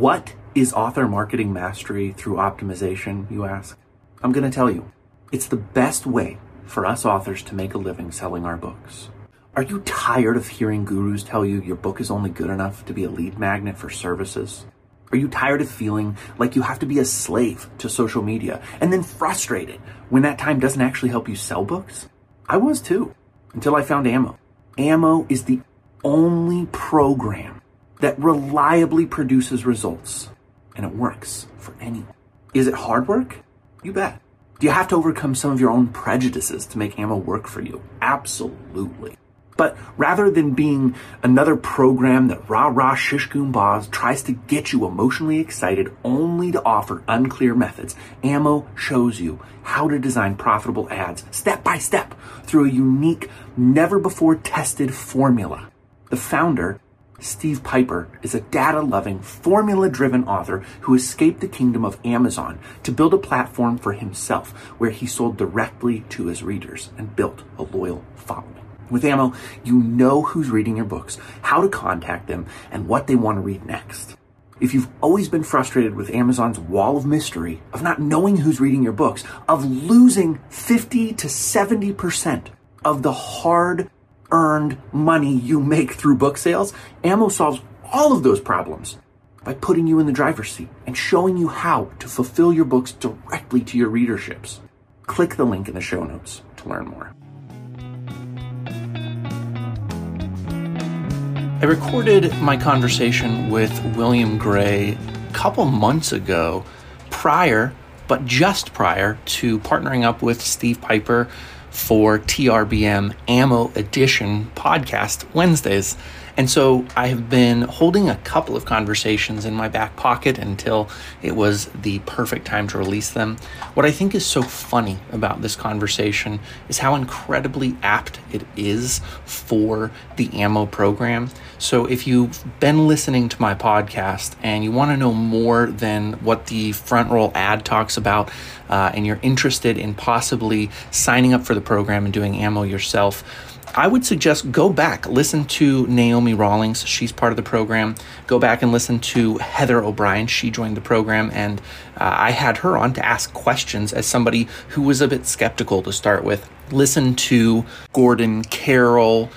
What is author marketing mastery through optimization, you ask? I'm going to tell you. It's the best way for us authors to make a living selling our books. Are you tired of hearing gurus tell you your book is only good enough to be a lead magnet for services? Are you tired of feeling like you have to be a slave to social media and then frustrated when that time doesn't actually help you sell books? I was too, until I found Ammo. Ammo is the only program that reliably produces results, and it works for anyone. Is it hard work? You bet. Do you have to overcome some of your own prejudices to make Ammo work for you? Absolutely. But rather than being another program that rah rah shish boss tries to get you emotionally excited only to offer unclear methods, Ammo shows you how to design profitable ads step by step through a unique, never before tested formula. The founder, Steve Pieper is a data loving, formula driven author who escaped the kingdom of Amazon to build a platform for himself where he sold directly to his readers and built a loyal following. With Ammo, you know who's reading your books, how to contact them, and what they want to read next. If you've always been frustrated with Amazon's wall of mystery, of not knowing who's reading your books, of losing 50 to 70% of the hard earned money you make through book sales, Ammo solves all of those problems by putting you in the driver's seat and showing you how to fulfill your books directly to your readerships. Click the link in the show notes to learn more. I recorded my conversation with William Gray a couple months ago, prior, but just prior to partnering up with Steve Pieper for TRBM Ammo Edition podcast Wednesdays. And so I have been holding a couple of conversations in my back pocket until it was the perfect time to release them. What I think is so funny about this conversation is how incredibly apt it is for the ammo program. So if you've been listening to my podcast and you want to know more than what the front roll ad talks about, uh, and you're interested in possibly signing up for the program and doing ammo yourself, I would suggest go back, listen to Naomi Rawlings. She's part of the program. Go back and listen to Heather O'Brien. She joined the program, and uh, I had her on to ask questions as somebody who was a bit skeptical to start with. Listen to Gordon Carroll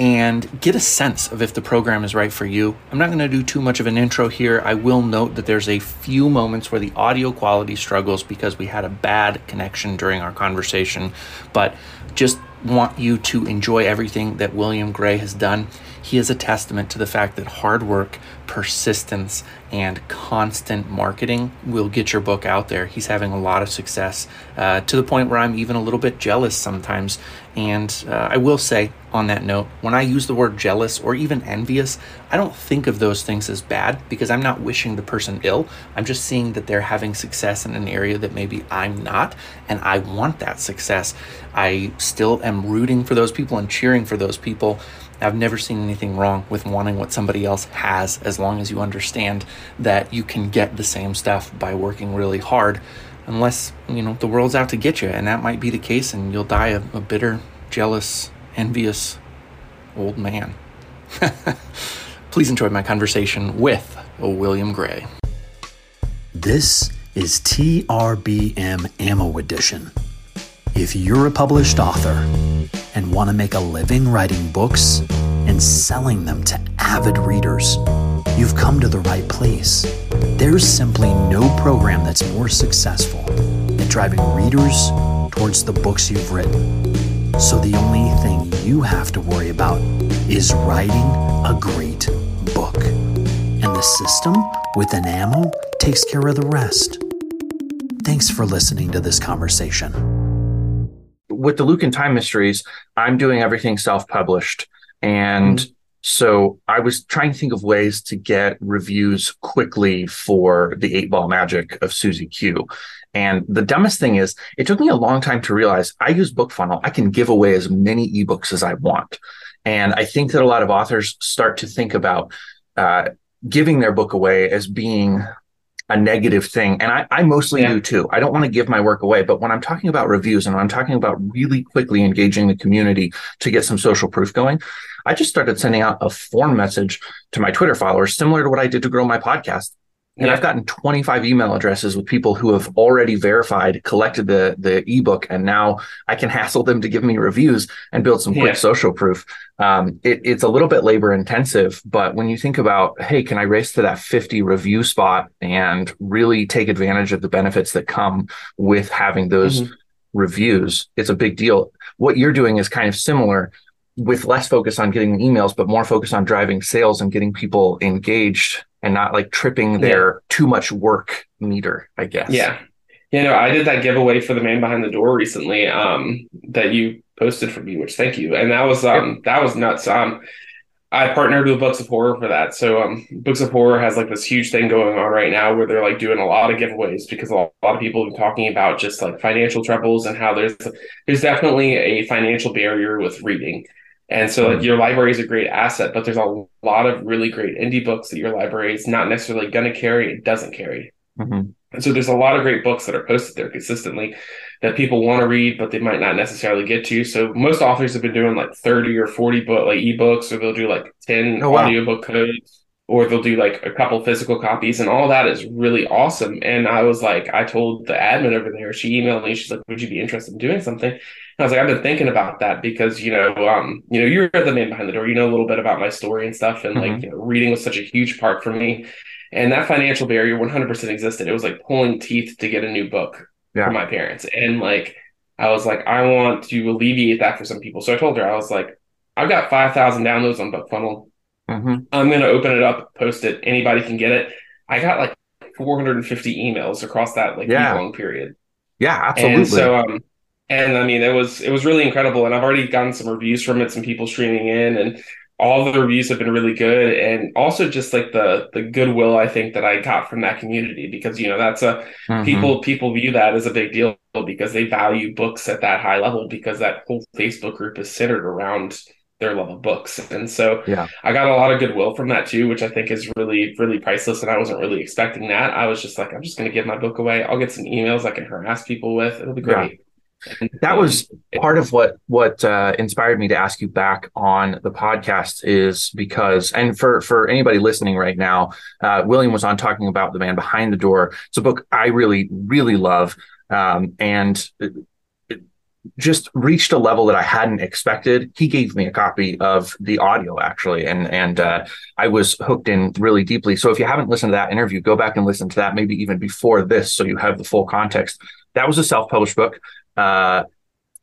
and get a sense of if the program is right for you. I'm not going to do too much of an intro here. I will note that there's a few moments where the audio quality struggles because we had a bad connection during our conversation, but just want you to enjoy everything that William Gray has done. He is a testament to the fact that hard work, persistence, and constant marketing will get your book out there. He's having a lot of success uh, to the point where I'm even a little bit jealous sometimes. And uh, I will say, on that note, when I use the word jealous or even envious, I don't think of those things as bad because I'm not wishing the person ill. I'm just seeing that they're having success in an area that maybe I'm not, and I want that success. I still am rooting for those people and cheering for those people. I've never seen anything wrong with wanting what somebody else has as long as you understand that you can get the same stuff by working really hard unless you know the world's out to get you and that might be the case and you'll die a, a bitter jealous envious old man. Please enjoy my conversation with william gray. This is trbm ammo edition. If you're a published author and want to make a living writing books and selling them to avid readers, you've come to the right place. There's simply no program that's more successful at driving readers towards the books you've written. So the only thing you have to worry about is writing a great book. And the system with an ammo takes care of the rest. Thanks for listening to this conversation with the Luke and Time Mysteries, I'm doing everything self published. And mm-hmm. so I was trying to think of ways to get reviews quickly for the eight ball magic of Susie Q. And the dumbest thing is, it took me a long time to realize I use BookFunnel. I can give away as many ebooks as I want. And I think that a lot of authors start to think about uh, giving their book away as being a negative thing. And I, I mostly yeah. do too. I don't want to give my work away, but when I'm talking about reviews and I'm talking about really quickly engaging the community to get some social proof going, I just started sending out a form message to my Twitter followers, similar to what I did to grow my podcast. And yeah. I've gotten 25 email addresses with people who have already verified, collected the the ebook, and now I can hassle them to give me reviews and build some quick yeah. social proof. Um, it, it's a little bit labor intensive, but when you think about, hey, can I race to that 50 review spot and really take advantage of the benefits that come with having those mm-hmm. reviews? It's a big deal. What you're doing is kind of similar with less focus on getting emails, but more focus on driving sales and getting people engaged and not like tripping their yeah. too much work meter, I guess. Yeah. You know, I did that giveaway for the man behind the door recently, um, that you posted for me, which thank you. And that was um that was nuts. Um I partnered with Books of Horror for that. So um Books of Horror has like this huge thing going on right now where they're like doing a lot of giveaways because a lot, a lot of people have been talking about just like financial troubles and how there's there's definitely a financial barrier with reading. And so like, your library is a great asset, but there's a lot of really great indie books that your library is not necessarily going to carry. It doesn't carry. Mm-hmm. And so there's a lot of great books that are posted there consistently that people want to read, but they might not necessarily get to. So most authors have been doing like 30 or 40 book like ebooks, or they'll do like 10 oh, wow. audiobook codes, or they'll do like a couple physical copies, and all that is really awesome. And I was like, I told the admin over there, she emailed me, she's like, Would you be interested in doing something? I was like, I've been thinking about that because you know, um, you know, you're the man behind the door. You know a little bit about my story and stuff, and mm-hmm. like you know, reading was such a huge part for me. And that financial barrier 100% existed. It was like pulling teeth to get a new book yeah. for my parents, and like I was like, I want to alleviate that for some people. So I told her, I was like, I've got 5,000 downloads on BookFunnel. Mm-hmm. I'm going to open it up, post it. Anybody can get it. I got like 450 emails across that like yeah. long period. Yeah, absolutely. And so, um, and I mean, it was it was really incredible. And I've already gotten some reviews from it, some people streaming in, and all the reviews have been really good. And also just like the the goodwill I think that I got from that community because you know that's a mm-hmm. people people view that as a big deal because they value books at that high level because that whole Facebook group is centered around their love of books. And so yeah. I got a lot of goodwill from that too, which I think is really, really priceless. And I wasn't really expecting that. I was just like, I'm just going to give my book away. I'll get some emails I can harass people with. It'll be great. Yeah that was part of what what uh, inspired me to ask you back on the podcast is because and for for anybody listening right now uh, william was on talking about the man behind the door it's a book i really really love um, and it just reached a level that i hadn't expected he gave me a copy of the audio actually and and uh, i was hooked in really deeply so if you haven't listened to that interview go back and listen to that maybe even before this so you have the full context that was a self-published book uh,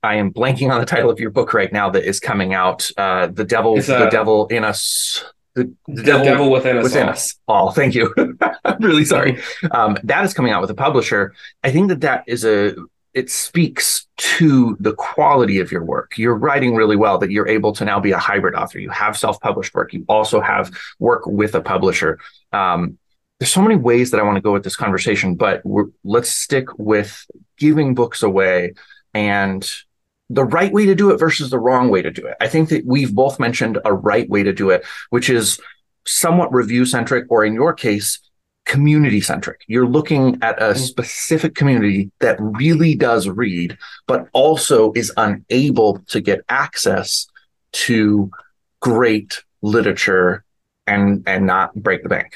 I am blanking on the title of your book right now that is coming out. Uh, the devil, the devil in us. The, the, the devil, devil, within us. Within all. us all. Thank you. I'm really sorry. Um, that is coming out with a publisher. I think that that is a. It speaks to the quality of your work. You're writing really well. That you're able to now be a hybrid author. You have self-published work. You also have work with a publisher. Um, there's so many ways that I want to go with this conversation, but let's stick with giving books away and the right way to do it versus the wrong way to do it. I think that we've both mentioned a right way to do it, which is somewhat review centric, or in your case, community centric. You're looking at a mm-hmm. specific community that really does read, but also is unable to get access to great literature and and not break the bank.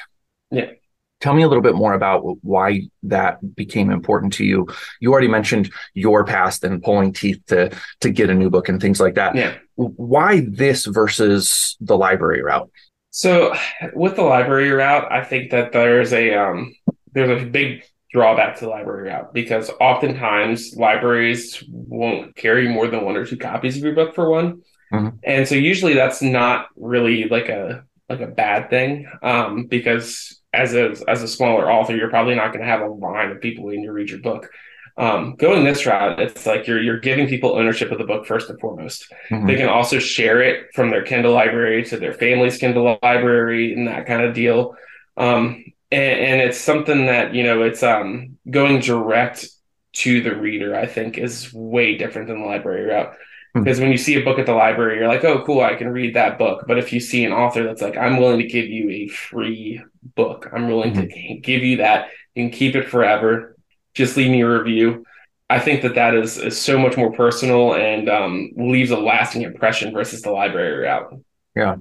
Yeah. Tell me a little bit more about why that became important to you. You already mentioned your past and pulling teeth to to get a new book and things like that. Yeah. Why this versus the library route? So, with the library route, I think that there's a um, there's a big drawback to the library route because oftentimes libraries won't carry more than one or two copies of your book for one. Mm-hmm. And so usually that's not really like a like a bad thing um, because as a as a smaller author, you're probably not going to have a line of people when you read your book. Um, going this route, it's like you're you're giving people ownership of the book first and foremost. Mm-hmm. They can also share it from their Kindle library to their family's Kindle library and that kind of deal. Um, and, and, it's something that you know it's um, going direct to the reader. I think is way different than the library route. Hmm. Because when you see a book at the library, you're like, oh, cool, I can read that book. But if you see an author that's like, I'm willing to give you a free book, I'm willing mm-hmm. to give you that, you can keep it forever. Just leave me a review. I think that that is, is so much more personal and um, leaves a lasting impression versus the library route. Yeah.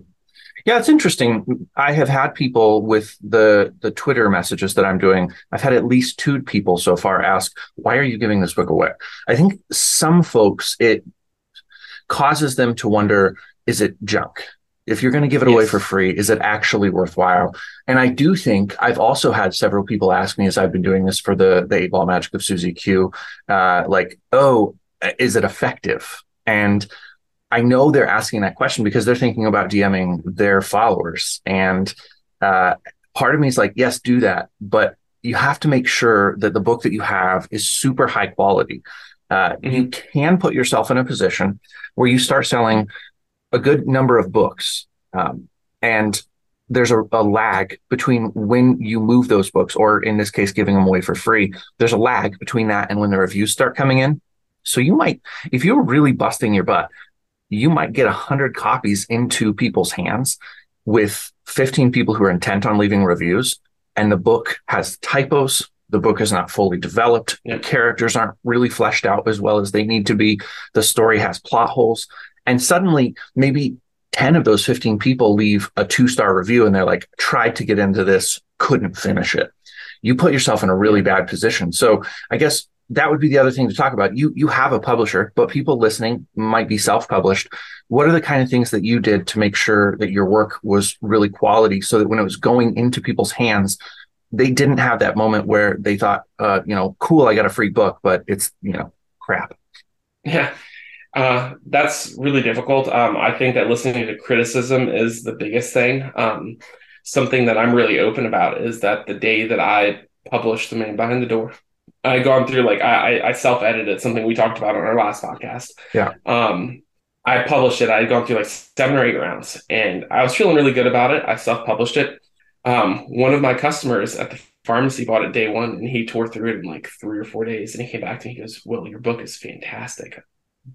Yeah, it's interesting. I have had people with the the Twitter messages that I'm doing. I've had at least two people so far ask, "Why are you giving this book away?" I think some folks it causes them to wonder, is it junk? If you're going to give it yes. away for free, is it actually worthwhile? And I do think I've also had several people ask me as I've been doing this for the the eight ball magic of Susie Q, uh, like, "Oh, is it effective?" And I know they're asking that question because they're thinking about DMing their followers. And uh, part of me is like, yes, do that. But you have to make sure that the book that you have is super high quality. Uh, mm-hmm. You can put yourself in a position where you start selling a good number of books. Um, and there's a, a, lag between when you move those books, or in this case, giving them away for free. There's a lag between that and when the reviews start coming in. So you might, if you're really busting your butt, you might get 100 copies into people's hands with 15 people who are intent on leaving reviews and the book has typos the book is not fully developed the characters aren't really fleshed out as well as they need to be the story has plot holes and suddenly maybe 10 of those 15 people leave a two star review and they're like tried to get into this couldn't finish it you put yourself in a really bad position so i guess that would be the other thing to talk about. You you have a publisher, but people listening might be self-published. What are the kind of things that you did to make sure that your work was really quality so that when it was going into people's hands, they didn't have that moment where they thought, uh, you know, cool, I got a free book, but it's, you know, crap. Yeah. Uh, that's really difficult. Um, I think that listening to criticism is the biggest thing. Um, something that I'm really open about is that the day that I published The Man Behind the Door, I had gone through like I I self edited something we talked about on our last podcast. Yeah. Um, I published it. I had gone through like seven or eight rounds, and I was feeling really good about it. I self published it. Um, one of my customers at the pharmacy bought it day one, and he tore through it in like three or four days. And he came back to me. He goes, "Well, your book is fantastic,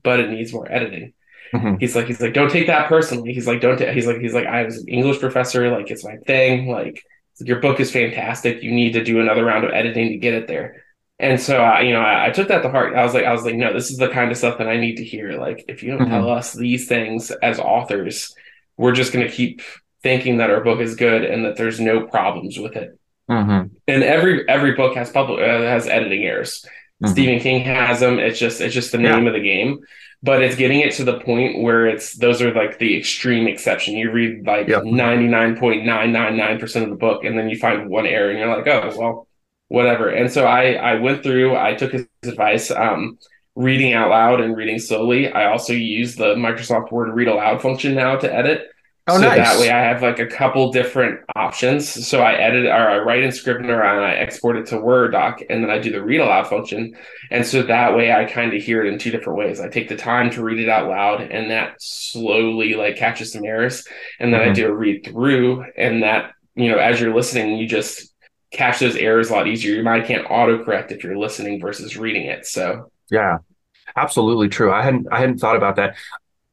but it needs more editing." Mm-hmm. He's like, he's like, don't take that personally. He's like, don't. He's like, he's like, I was an English professor. Like, it's my thing. Like, your book is fantastic. You need to do another round of editing to get it there. And so, I, you know, I, I, took that to heart. I was like, I was like, no, this is the kind of stuff that I need to hear. Like, if you don't mm-hmm. tell us these things as authors, we're just going to keep thinking that our book is good and that there's no problems with it. Mm-hmm. And every every book has public uh, has editing errors. Mm-hmm. Stephen King has them. It's just it's just the name yeah. of the game. But it's getting it to the point where it's those are like the extreme exception. You read like ninety nine point nine nine nine percent of the book, and then you find one error, and you're like, oh well whatever. And so I I went through, I took his advice, um, reading out loud and reading slowly. I also use the Microsoft Word read aloud function now to edit. Oh, so nice. that way I have like a couple different options. So I edit or I write in Scrivener and I export it to Word doc and then I do the read aloud function. And so that way I kind of hear it in two different ways. I take the time to read it out loud and that slowly like catches some errors. And then mm-hmm. I do a read through and that, you know, as you're listening, you just catch those errors a lot easier. Your mind can't autocorrect if you're listening versus reading it. So yeah, absolutely true. I hadn't I hadn't thought about that.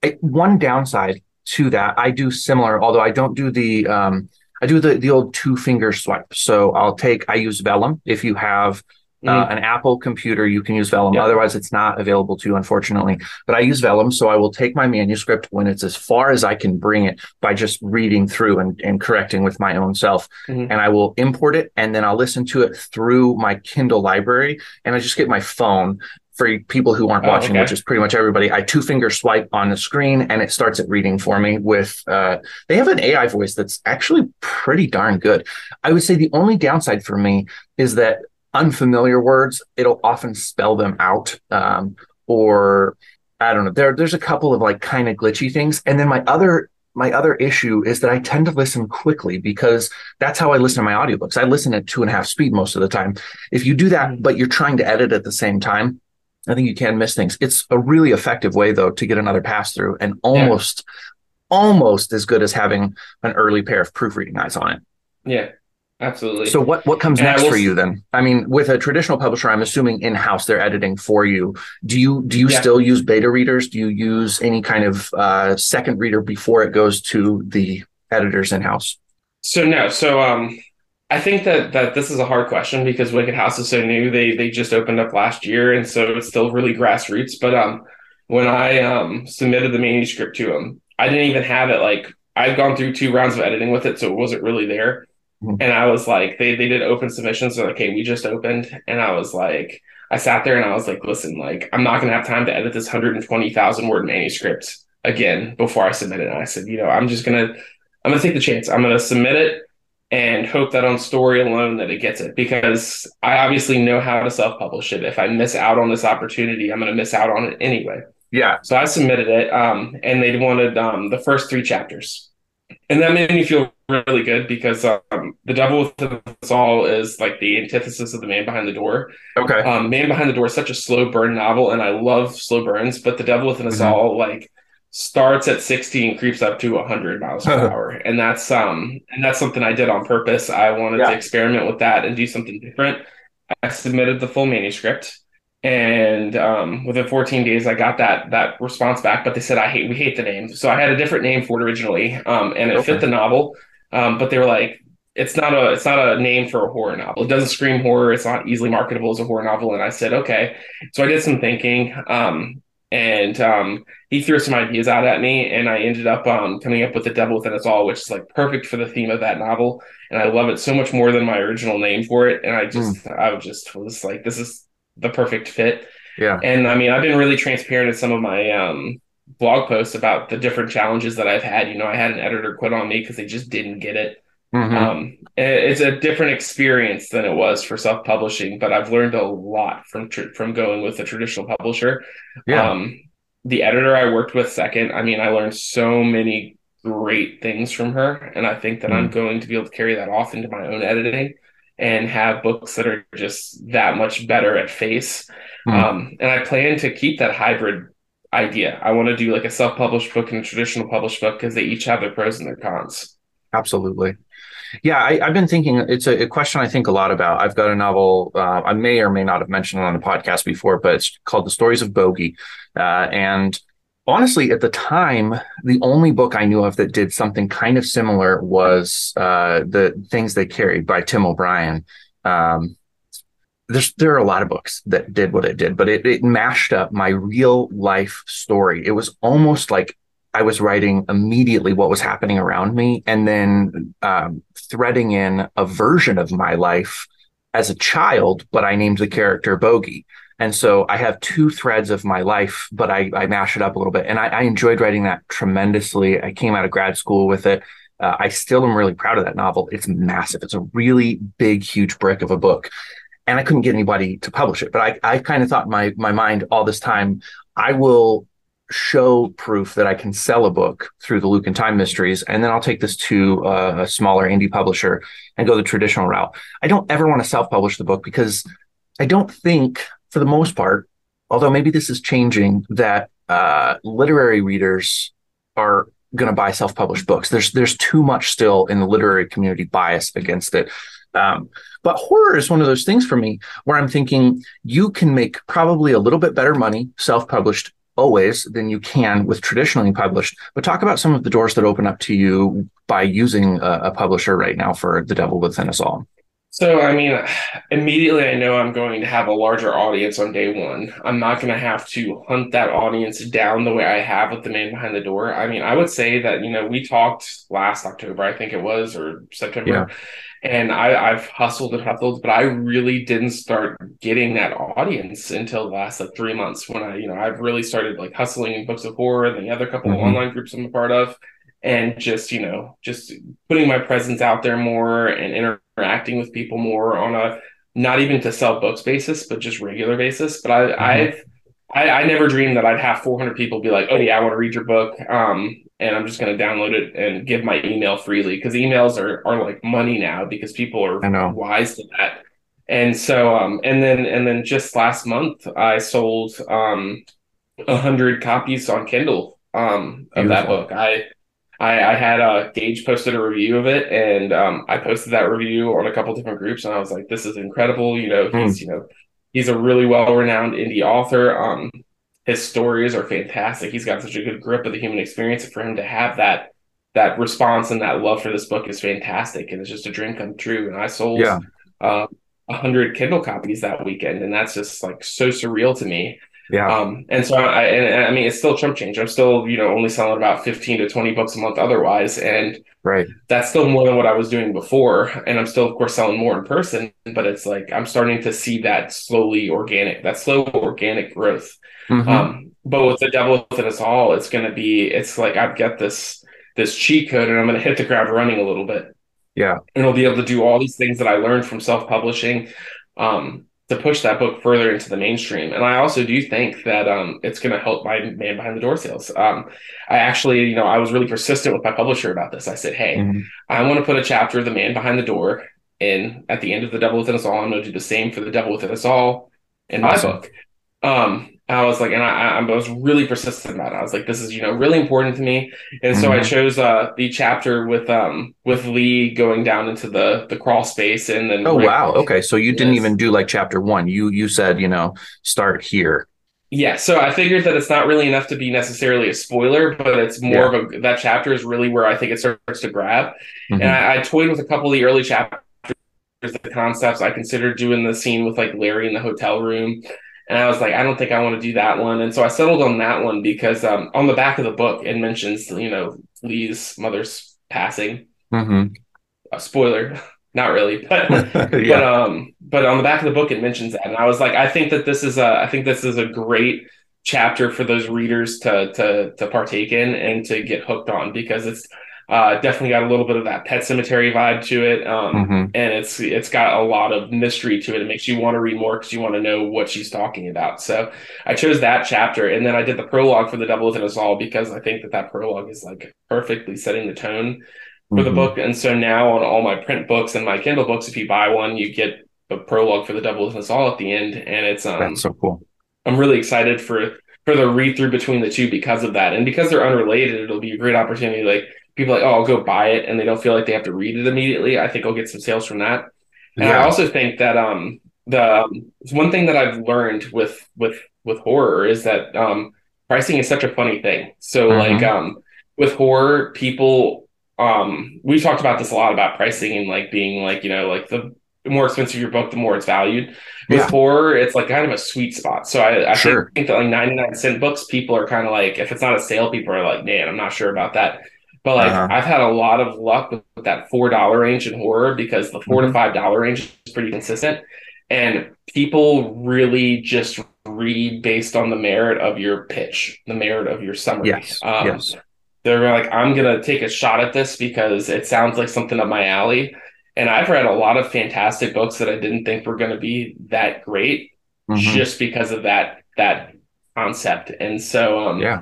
I, one downside to that, I do similar, although I don't do the um, I do the the old two finger swipe. So I'll take I use Vellum. If you have uh, mm-hmm. an Apple computer, you can use Vellum. Yep. Otherwise, it's not available to you, unfortunately. But I use Vellum, so I will take my manuscript when it's as far as I can bring it by just reading through and, and correcting with my own self. Mm-hmm. And I will import it, and then I'll listen to it through my Kindle library. And I just get my phone for people who aren't oh, watching, okay. which is pretty much everybody, I two finger swipe on the screen and it starts it reading for me with, uh, they have an AI voice that's actually pretty darn good. I would say the only downside for me is that unfamiliar words, it'll often spell them out. Um, or I don't know. There, there's a couple of like kind of glitchy things. And then my other my other issue is that I tend to listen quickly because that's how I listen to my audiobooks. I listen at two and a half speed most of the time. If you do that, mm-hmm. but you're trying to edit at the same time, I think you can miss things. It's a really effective way though to get another pass through and almost yeah. almost as good as having an early pair of proofreading eyes on it. Yeah. Absolutely. So what what comes and next for you then? I mean, with a traditional publisher, I'm assuming in house they're editing for you. Do you do you yeah. still use beta readers? Do you use any kind of uh, second reader before it goes to the editors in house? So no. So um, I think that that this is a hard question because Wicked House is so new. They they just opened up last year, and so it's still really grassroots. But um, when I um submitted the manuscript to them, I didn't even have it like I've gone through two rounds of editing with it, so it wasn't really there. Mm-hmm. And I was like, they they did open submissions. So like, hey, we just opened, and I was like, I sat there and I was like, listen, like I'm not gonna have time to edit this 120,000 word manuscript again before I submit it. And I said, you know, I'm just gonna I'm gonna take the chance. I'm gonna submit it and hope that on story alone that it gets it because I obviously know how to self-publish it. If I miss out on this opportunity, I'm gonna miss out on it anyway. Yeah. So I submitted it, um, and they wanted um, the first three chapters, and that made me feel really good because um, the devil within us all is like the antithesis of the man behind the door. Okay. Um, man behind the door is such a slow burn novel, and I love slow burns, but the devil within us mm-hmm. all like starts at 60 and creeps up to 100 miles per hour. And that's um and that's something i did on purpose. I wanted yeah. to experiment with that and do something different. I submitted the full manuscript and um, within 14 days i got that that response back but they said i hate we hate the name. So i had a different name for it originally um, and it okay. fit the novel um, but they were like it's not a it's not a name for a horror novel. It doesn't scream horror. It's not easily marketable as a horror novel. And i said okay. So i did some thinking um, and um, he threw some ideas out at me and i ended up um, coming up with the devil within us all which is like perfect for the theme of that novel and i love it so much more than my original name for it and i just mm. i just was like this is the perfect fit. Yeah. And I mean, I've been really transparent in some of my um, blog posts about the different challenges that I've had. You know, I had an editor quit on me because they just didn't get it. Mm-hmm. Um, it's a different experience than it was for self-publishing, but I've learned a lot from tr- from going with a traditional publisher. Yeah. Um, the editor I worked with second, I mean, I learned so many great things from her, and I think that mm-hmm. I'm going to be able to carry that off into my own editing and have books that are just that much better at face. Mm. Um, and I plan to keep that hybrid idea. I want to do like a self published book and a traditional published book because they each have their pros and their cons. Absolutely. Yeah, I, have been thinking. It's a, a, question I think a lot about. I've got a novel uh, I may or may not have mentioned it on the podcast before, but it's called "The Stories of Bogey," uh, and honestly, at the time, the only book I knew of that did something kind of similar was uh, the Things They Carried by Tim O'Brien. Um, there's there are a lot of books that did what it did, but it, it mashed up my real life story. It was almost like I was writing immediately what was happening around me, and then um, threading in a version of my life as a child. But I named the character Bogey. And so I have two threads of my life, but I, I mash it up a little bit. And I, I enjoyed writing that tremendously. I came out of grad school with it. Uh, I still am really proud of that novel. It's massive. It's a really big, huge brick of a book. And I couldn't get anybody to publish it. But I, I kind of thought my, my mind all this time, I will show proof that I can sell a book through the Luke and Time Mysteries, and then I'll take this to a, a smaller indie publisher and go the traditional route. I don't ever want to self-publish the book because I don't think for the most part, although maybe this is changing, that uh, literary readers are going to buy self-published books. There's there's too much still in the literary community bias against it. Um, but horror is one of those things for me where I'm thinking you can make probably a little bit better money self-published always than you can with traditionally published. But talk about some of the doors that open up to you by using a, a publisher right now for The Devil Within Us All. So, I mean, immediately I know I'm going to have a larger audience on day one. I'm not going to have to hunt that audience down the way I have with the man behind the door. I mean, I would say that, you know, we talked last October, I think it was, or September. Yeah. And I, I've hustled and hustled, but I really didn't start getting that audience until the last like three months when I, you know, I've really started like hustling in books of horror and the other couple mm-hmm. of online groups I'm a part of and just you know just putting my presence out there more and interacting with people more on a not even to sell books basis but just regular basis but i mm-hmm. i've I, I never dreamed that I'd have 400 people be like, "Oh yeah, I want to read your book," um, and I'm just going to download it and give my email freely because emails are are like money now because people are wise to that. And so, um, and then and then just last month, I sold um, a hundred copies on Kindle um, of Beautiful. that book. I I, I had uh, Gage posted a review of it, and um, I posted that review on a couple different groups, and I was like, "This is incredible!" You know, he's mm. you know he's a really well renowned indie author. Um, his stories are fantastic. He's got such a good grip of the human experience. For him to have that that response and that love for this book is fantastic, and it's just a dream come true. And I sold yeah. uh, hundred Kindle copies that weekend, and that's just like so surreal to me. Yeah. Um, and so I, and, I mean, it's still chump change. I'm still, you know, only selling about 15 to 20 books a month otherwise. And right. that's still more than what I was doing before. And I'm still, of course, selling more in person, but it's like I'm starting to see that slowly organic, that slow organic growth. Mhm. Um, but with the devil within us all, it's going to be, it's like I've got this, this cheat code and I'm going to hit the ground running a little bit yeah. and I'll be able to do all these things that I learned from self publishing um, to push that book further into the mainstream. And I also do think that um, it's going to help my man behind the door sales. Um, I actually, you know, I was really persistent with my publisher about this. I said, hey, Mhm. I want to put a chapter of the man behind the door in at the end of the Devil Within Us All. I'm going to do the same for the Devil Within Us All in my Awesome. book. Um, I was like, and I, I was really persistent about it. I was like, this is, you know, really important to me. And so I Mhm. chose uh the chapter with um with Lee going down into the the crawl space and then Oh wow. Okay. So you didn't Yes. even do like chapter one. You you said, you know, start here. Yeah, so I figured that it's not really enough to be necessarily a spoiler, but it's more of a that chapter is really where I think it starts to grab. Mhm. And I, I toyed with a couple of the early chapters, the concepts. I considered doing the scene with like Larry in the hotel room. And I was like, I don't think I want to do that one. And so I settled on that one because um, on the back of the book, it mentions, you know, Lee's mother's passing. Mhm. A spoiler, not really, but but um but on the back of the book it mentions that and i was like i think that this is a i think this is a great chapter for those readers to to to partake in and to get hooked on because it's uh definitely got a little bit of that pet sematary vibe to it um Mhm. and it's it's got a lot of mystery to it it makes you want to read more because you want to know what she's talking about so i chose that chapter and then i did the prologue for the devil within us all because i think that that prologue is like perfectly setting the tone for the Mhm. book. And so now on all my print books and my Kindle books, if you buy one, you get a prologue for the Devil Within Us All at the end. And it's um That's so cool. I'm really excited for for the read through between the two because of that. And because they're unrelated, it'll be a great opportunity. Like people are like, oh, I'll go buy it and they don't feel like they have to read it immediately. I think I'll get some sales from that. And I also think that um the um, one thing that I've learned with with with horror is that um pricing is such a funny thing. So Mhm. like um with horror, people um we talked about this a lot about pricing and like being like, you know, like the more expensive your book, the more it's valued. With Yeah. horror, it's like kind of a sweet spot. So I, I Sure. think that like 99 cent books, people are kind of like, if it's not a sale, people are like, man, I'm not sure about that. But like Uh-huh. I've had a lot of luck with, with that four dollar range in horror because the 4 Mhm. to five dollar range is pretty consistent. And people really just read based on the merit of your pitch, the merit of your summary. Yes. Um, yes. they're like, I'm gonna take a shot at this because it sounds like something up my alley. And I've read a lot of fantastic books that I didn't think were gonna be that great Mhm. just because of that that concept. And so um Yeah.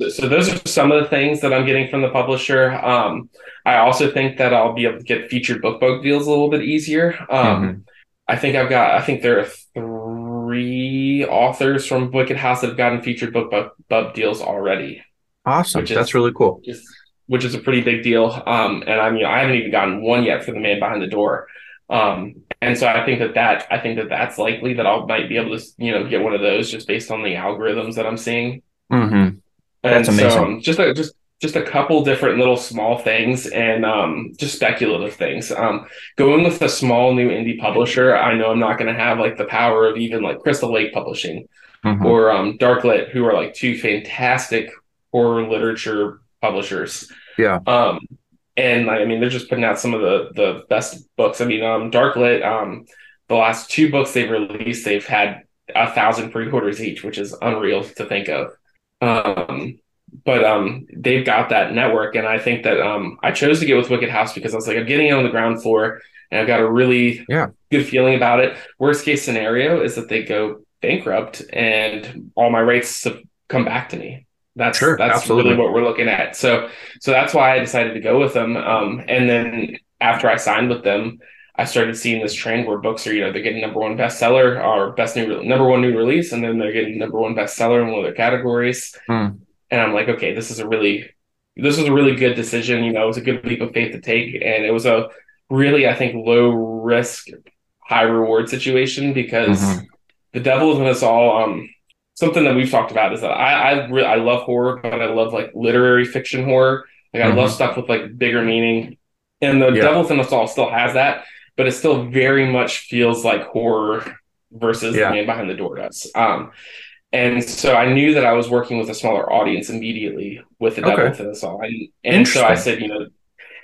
So those are some of the things that I'm getting from the publisher. Um I also think that I'll be able to get featured book book deals a little bit easier. Um Mhm. I think I've got I think there are three authors from Wicked House that have gotten featured book book, book deals already Awesome. which is- That's really cool. which is which is a pretty big deal. Um, and I mean, I haven't even gotten one yet for the man behind the door. Um, and so I think that that I think that that's likely that I might be able to you know get one of those just based on the algorithms that I'm seeing. hmm And That's so amazing. um, just a, just just a couple different little small things and um, just speculative things. Um, going with a small new indie publisher, I know I'm not going to have like the power of even like Crystal Lake Publishing Mhm. or um, Darklit, who are like two fantastic horror literature publishers. Yeah. Um, and I mean, they're just putting out some of the the best books. I mean, um, Darklit, um, the last two books they've released, they've had a thousand pre-orders each, which is unreal to think of. Um, but um, they've got that network, and I think that um, I chose to get with Wicked House because I was like, I'm getting it on the ground floor, and I've got a really Yeah. good feeling about it. Worst case scenario is that they go bankrupt, and all my rates have come back to me. That's Sure, that's absolutely. really what we're looking at. So so that's why I decided to go with them. Um, and then after I signed with them, I started seeing this trend where books are, you know, they're getting number one bestseller or best new number one new release, and then they're getting number one bestseller in one of their categories. Hmm. And I'm like, okay, this is a really this was a really good decision. You know, it was a good leap of faith to take, and it was a really, I think, low risk, high reward situation because Mhm. the devil is in us all. Um, something that we've talked about is that I I re- I love horror, but I love like literary fiction horror. Like I love Mhm. stuff with like bigger meaning, and the Yeah. devil in us all still has that, but it still very much feels like horror versus Yeah. the man behind the door does. Um, and so I knew that I was working with a smaller audience immediately with the devil within us all. And, and so I said, you know,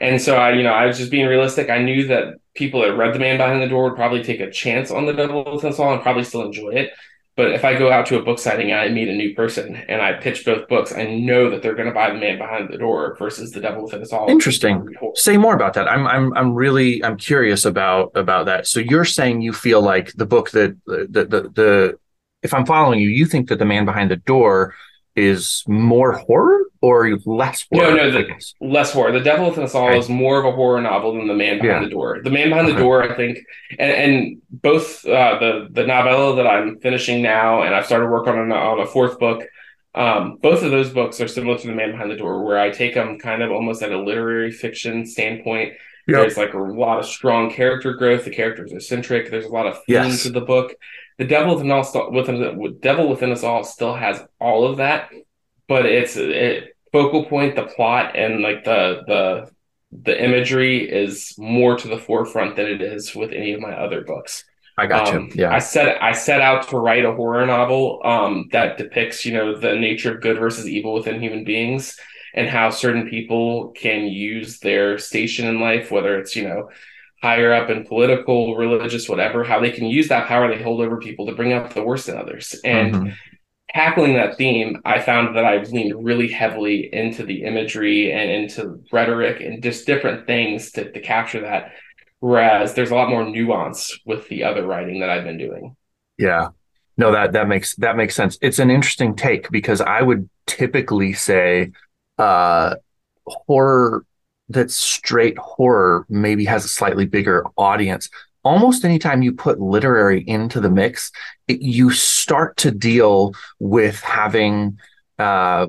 and so I, you know, I was just being realistic. I knew that people that read The Man Behind the Door would probably take a chance on the devil within us all and probably still enjoy it. But if I go out to a book signing and I meet a new person and I pitch both books, I know that they're going to buy The Man Behind the Door versus The Devil Within Us All. Interesting. Say more about that. I'm I'm I'm really I'm curious about about that. So you're saying you feel like the book that the the, the if I'm following you, you think that the man behind the door is more horror or less horror? no, I the- less horror. The Devil Within Us All Okay. is more of a horror novel than The Man Behind Yeah. the Door. The Man Behind Okay. the Door, I think, and, and both uh, the the novella that I'm finishing now, and I've started work on a, on a fourth book. Um, both of those books are similar to The Man Behind the Door, where I take them kind of almost at a literary fiction standpoint. Yep. There's like a lot of strong character growth. The characters are centric. There's a lot of themes Yes. to the book. The Devil Within Us, within, Devil Within Us All still has all of that, but it's it, focal point, the plot, and like the the the imagery is more to the forefront than it is with any of my other books. I got Um, you. Yeah. I set I set out to write a horror novel um, that depicts, you know, the nature of good versus evil within human beings and how certain people can use their station in life, whether it's, you know, higher up in political, religious, whatever, how they can use that power they hold over people to bring out the worst in others. And Mhm. tackling that theme, I found that I've leaned really heavily into the imagery and into rhetoric and just different things to, to capture that. Whereas there's a lot more nuance with the other writing that I've been doing. Yeah. No, that that makes that makes sense. It's an interesting take because I would typically say uh horror that's straight horror maybe has a slightly bigger audience. Almost anytime you put literary into the mix, it, you start to deal with having uh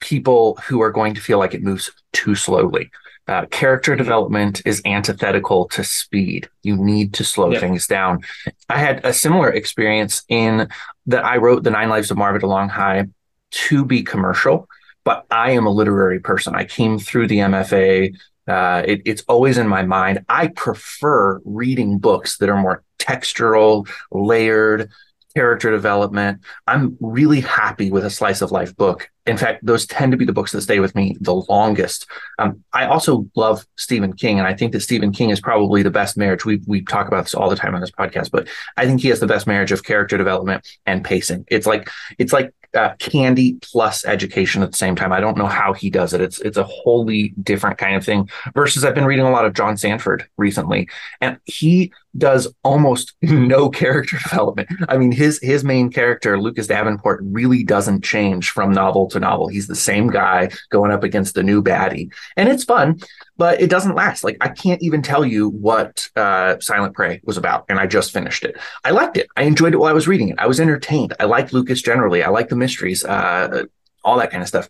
people who are going to feel like it moves too slowly. Uh, character Mhm. development is antithetical to speed. You need to slow Yeah. things down. I had a similar experience in that I wrote The Nine Lives of Marva DeLong High to be commercial, but I am a literary person. I came through the MFA. Uh, it, it's always in my mind. I prefer reading books that are more textural, layered, character development. I'm really happy with a slice of life book. In fact, those tend to be the books that stay with me the longest. Um, I also love Stephen King, and I think that Stephen King is probably the best marriage. We we talk about this all the time on this podcast, but I think he has the best marriage of character development and pacing. It's like it's like uh, candy plus education at the same time. I don't know how he does it. It's it's a wholly different kind of thing. Versus, I've been reading a lot of John Sandford recently, and he does almost no character development. I mean, his his main character, Lucas Davenport, really doesn't change from novel to novel. He's the same guy going up against the new baddie, and it's fun, but it doesn't last. Like I can't even tell you what uh, Silent Prey was about, and I just finished it. I liked it. I enjoyed it while I was reading it. I was entertained. I like Lucas generally. I like the mysteries, uh, all that kind of stuff.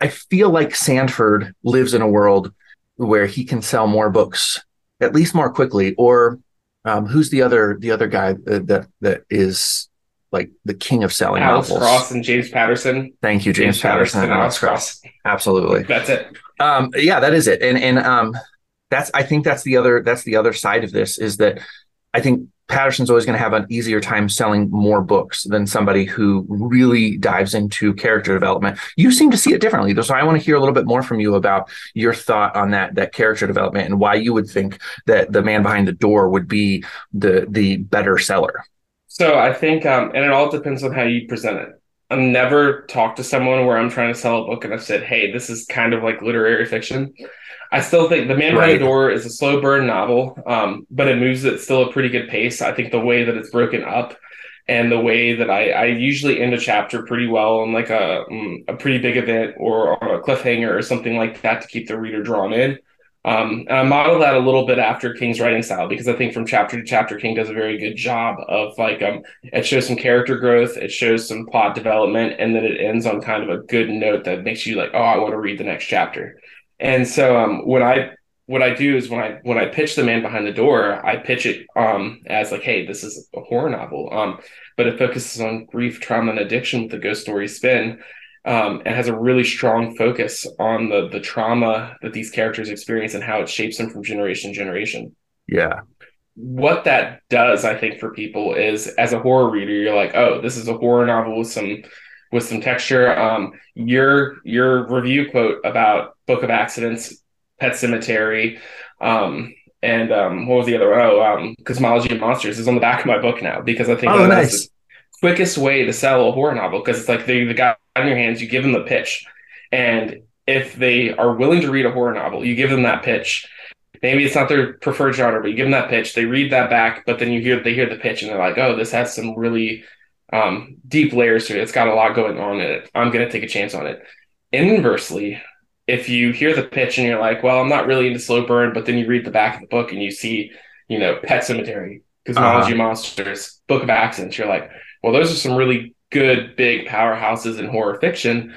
I feel like Sandford lives in a world where he can sell more books, at least more quickly. Or um, who's the other the other guy that that, that is like the king of selling Alex novels? Cross and James Patterson. Thank you, James, Patterson and Alex Cross. Absolutely. That's it. Um, yeah, that is it. And and um, that's I think that's the other that's the other side of this is that I think Patterson's always going to have an easier time selling more books than somebody who really dives into character development. You seem to see it differently, so I want to hear a little bit more from you about your thought on that that character development and why you would think that the man behind the door would be the the better seller. So I think, um, and it all depends on how you present it. I've never talked to someone where I'm trying to sell a book and I've said, "Hey, this is kind of like literary fiction." I still think The Man Behind the Door is a slow burn novel, um, but it moves at still a pretty good pace. I think the way that it's broken up and the way that I, I usually end a chapter pretty well on like a mm, a pretty big event or on a cliffhanger or something like that to keep the reader drawn in. Um, and I model that a little bit after King's writing style because I think from chapter to chapter, King does a very good job of like um, it shows some character growth, it shows some plot development, and then it ends on kind of a good note that makes you like, oh, I want to read the next chapter. And so um, when I what I do is when I when I pitch the man behind the door, I pitch it um, as like, hey, this is a horror novel, um, but it focuses on grief, trauma, and addiction with a ghost story spin, um, and has a really strong focus on the the trauma that these characters experience and how it shapes them from generation to generation. Yeah. what that does, I think, for people is as a horror reader, you're like, oh, this is a horror novel with some with some texture. Um, your your review quote about Book of Accidents, Pet Sematary, um, and um, what was the other one? Oh, um, Cosmology of Monsters is on the back of my book now because I think Oh, that nice. that's the quickest way to sell a horror novel because it's like they the guy in your hands, you give them the pitch, and if they are willing to read a horror novel, you give them that pitch. Maybe it's not their preferred genre, but you give them that pitch. They read that back, but then you hear they hear the pitch and they're like, "Oh, this has some really um, deep layers to it. It's got a lot going on in it. I'm going to take a chance on it." Inversely, if you hear the pitch and you're like, "Well, I'm not really into slow burn," but then you read the back of the book and you see, you know, Pet Sematary, Cosmology of Monsters, Book of Accidents, you're like, "Well, those are some really good big powerhouses in horror fiction."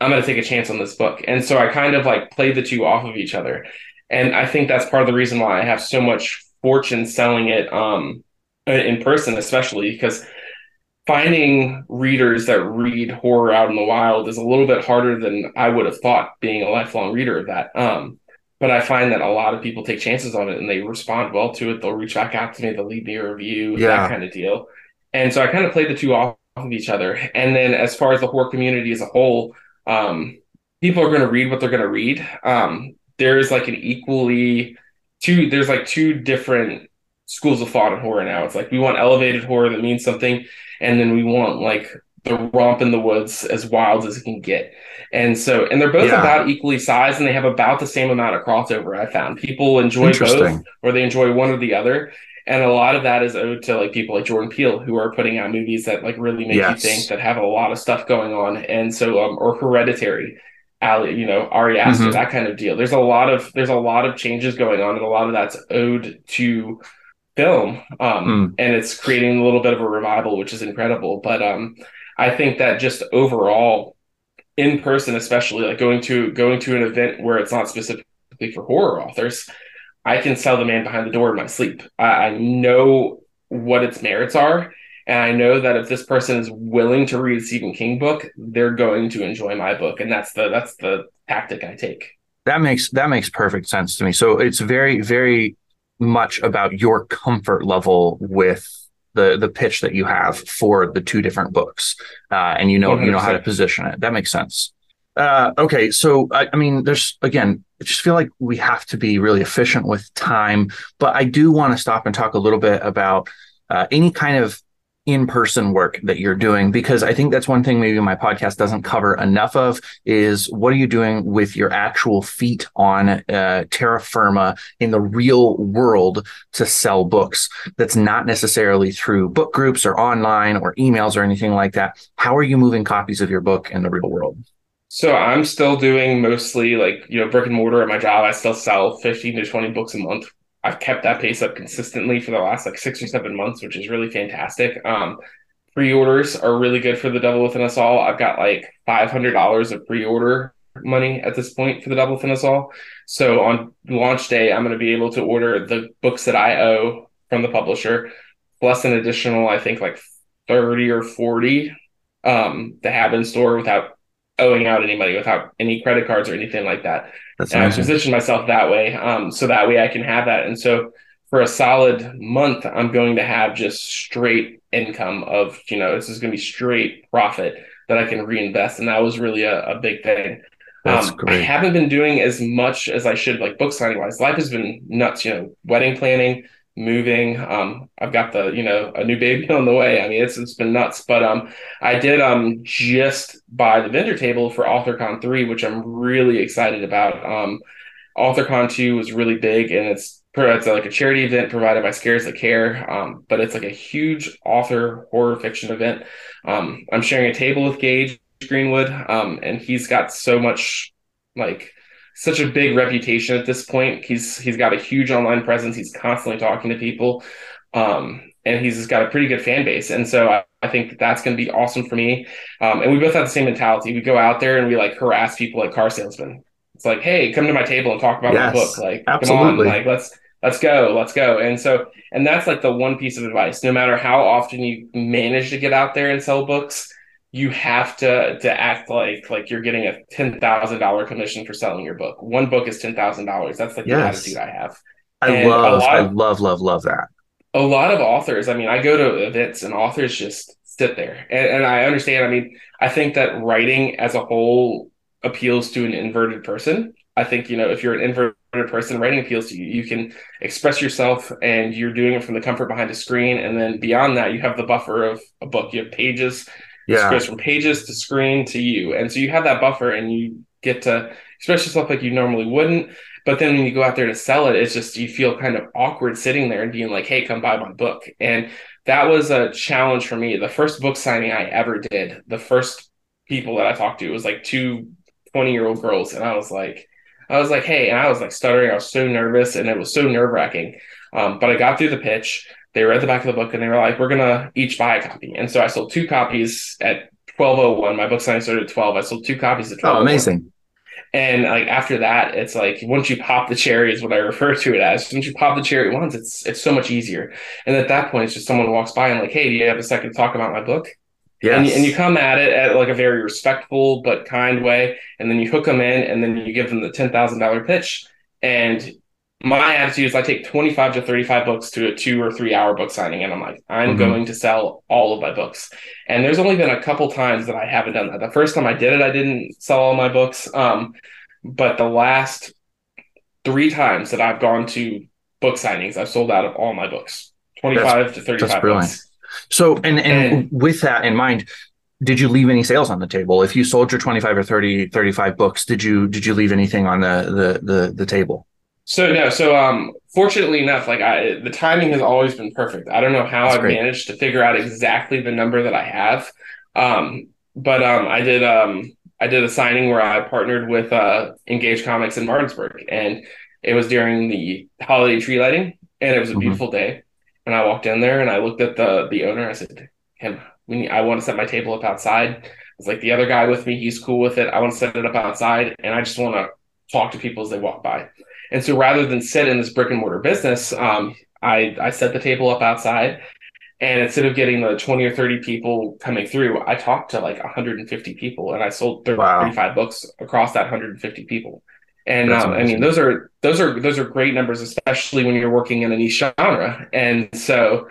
I'm going to take a chance on this book. And so I kind of like played the two off of each other. And I think that's part of the reason why I have so much fortune selling it um, in person, especially because finding readers that read horror out in the wild is a little bit harder than I would have thought being a lifelong reader of that. Um, but I find that a lot of people take chances on it and they respond well to it. They'll reach back out to me, they'll leave me a review, Yeah. that kind of deal. And so I kind of played the two off of each other. And then as far as the horror community as a whole, um, people are going to read what they're going to read. Um, there's like an equally two. There's like two different schools of thought in horror now. It's like we want elevated horror that means something, and then we want like the romp in the woods as wild as it can get. And so, and they're both Yeah. about equally sized, and they have about the same amount of crossover. I found people enjoy both, or they enjoy one or the other. And a lot of that is owed to like people like Jordan Peele who are putting out movies that like really make Yes. you think that have a lot of stuff going on. And so um or hereditary, Ali, you know, Ari Aster, Mhm. that kind of deal. There's a lot of there's a lot of changes going on, and a lot of that's owed to film. Um Mm. and it's creating a little bit of a revival, which is incredible. But um I think that just overall in person, especially like going to going to an event where it's not specifically for horror authors, I can sell the man behind the door in my sleep. I, I know what its merits are, and I know that if this person is willing to read a Stephen King book, they're going to enjoy my book, and that's the that's the tactic I take. That makes that makes perfect sense to me. So it's very very much about your comfort level with the the pitch that you have for the two different books, uh, and you know you know how to position it. That makes sense. Uh, okay, so I, I mean, there's again, I just feel like we have to be really efficient with time, but I do want to stop and talk a little bit about uh, any kind of in-person work that you're doing because I think that's one thing maybe my podcast doesn't cover enough of is what are you doing with your actual feet on uh, terra firma in the real world to sell books that's not necessarily through book groups or online or emails or anything like that how are you moving copies of your book in the real world So I'm still doing mostly like you know brick and mortar at my job. I still sell 15 to 20 books a month. I've kept that pace up consistently for the last like six or seven months, which is really fantastic. Um, pre-orders are really good for the Devil Within Us All. I've got like $500 of pre-order money at this point for the Devil Within Us All. So on launch day, I'm going to be able to order the books that I owe from the publisher, plus an additional, I think like 30 or 40 um, to have in store without owing out any money, without any credit cards or anything like that. that's And I amazing position myself that way, um, so that way I can have that. And so for a solid month, I'm going to have just straight income of, you know, this is going to be straight profit that I can reinvest. And that was really a, a big thing. That's Um, I haven't been doing as much as I should, like book signing wise. Life has been nuts, you know, wedding planning, moving. Um, I've got the, you know, a new baby on the way. I mean, it's it's been nuts. But um, I did um just buy the vendor table for AuthorCon three, which I'm really excited about. Um, AuthorCon two was really big, and it's it's like a charity event provided by Scares That Care. Um, but it's like a huge author horror fiction event. Um, I'm sharing a table with Gage Greenwood, um, and he's got so much like such a big reputation at this point. He's he's got a huge online presence. He's constantly talking to people, um, and he's got a pretty good fan base. And so I, I think that that's going to be awesome for me. Um, and we both have the same mentality. We go out there and we like harass people like car salesmen. It's like, hey, come to my table and talk about Yes, my book. Like, absolutely. come on, like let's let's go, let's go. And so, and that's like the one piece of advice. No matter how often you manage to get out there and sell books, you have to to act like like you're getting a ten thousand dollar commission for selling your book. One book is ten thousand dollars. That's like the attitude I have. I And love, I of- love, love, love that. a lot of authors, I mean, I go to events and authors just sit there. And, and I understand. I mean, I think that writing as a whole appeals to an inverted person. I think, you know, if you're an inverted person, writing appeals to you. You can express yourself and you're doing it from the comfort behind a screen. And then beyond that, you have the buffer of a book. You have pages, Yeah. it goes from pages to screen to you. And so you have that buffer and you get to express yourself like you normally wouldn't. But then when you go out there to sell it, it's just you feel kind of awkward sitting there and being like, hey, come buy my book. And that was a challenge for me. The first book signing I ever did, the first people that I talked to was like two 20 year old girls. And I was like, I was like, hey, and I was like stuttering. I was so nervous and it was so nerve wracking. Um, but I got through the pitch. They read the back of the book and they were like, we're going to each buy a copy. And so I sold two copies at 1201. My book signing started at 12. I sold two copies at 12. Oh, amazing. And like after that, it's like once you pop the cherry is what I refer to it as. Once you pop the cherry once, it's it's so much easier. And at that point, it's just someone walks by and like, hey, do you have a second to talk about my book? Yes. And, and you come at it at like a very respectful but kind way, and then you hook them in, and then you give them the ten thousand dollar pitch. And my attitude is I take twenty five to thirty five books to a two or three hour book signing, and I'm like, I'm Mhm. going to sell all of my books. And there's only been a couple times that I haven't done that. The first time I did it, I didn't sell all my books. Um, but the last three times that I've gone to book signings, I've sold out of all my books, twenty five to thirty that's brilliant. books. So, and, and And- with that in mind, did you leave any sales on the table? If you sold your 25 or 30, 35 books, did you, did you leave anything on the, the, the, the table? So no, so um, fortunately enough, like I, the timing has always been perfect. I don't know how That's I've great. managed to figure out exactly the number that I have, um, but um, I did um, I did a signing where I partnered with uh, Engage Comics in Martinsburg, and it was during the holiday tree lighting, and it was a Mhm. beautiful day. And I walked in there and I looked at the the owner. I said, "Him, we need, I want to set my table up outside." I was like, "The other guy with me, he's cool with it. I want to set it up outside, and I just want to talk to people as they walk by." And so rather than sit in this brick and mortar business, um, I, I set the table up outside. And instead of getting the 20 or 30 people coming through, I talked to like 150 people and I sold 30, Wow. 35 books across that 150 people. And um, I mean, those are those are those are great numbers, especially when you're working in a niche genre. And so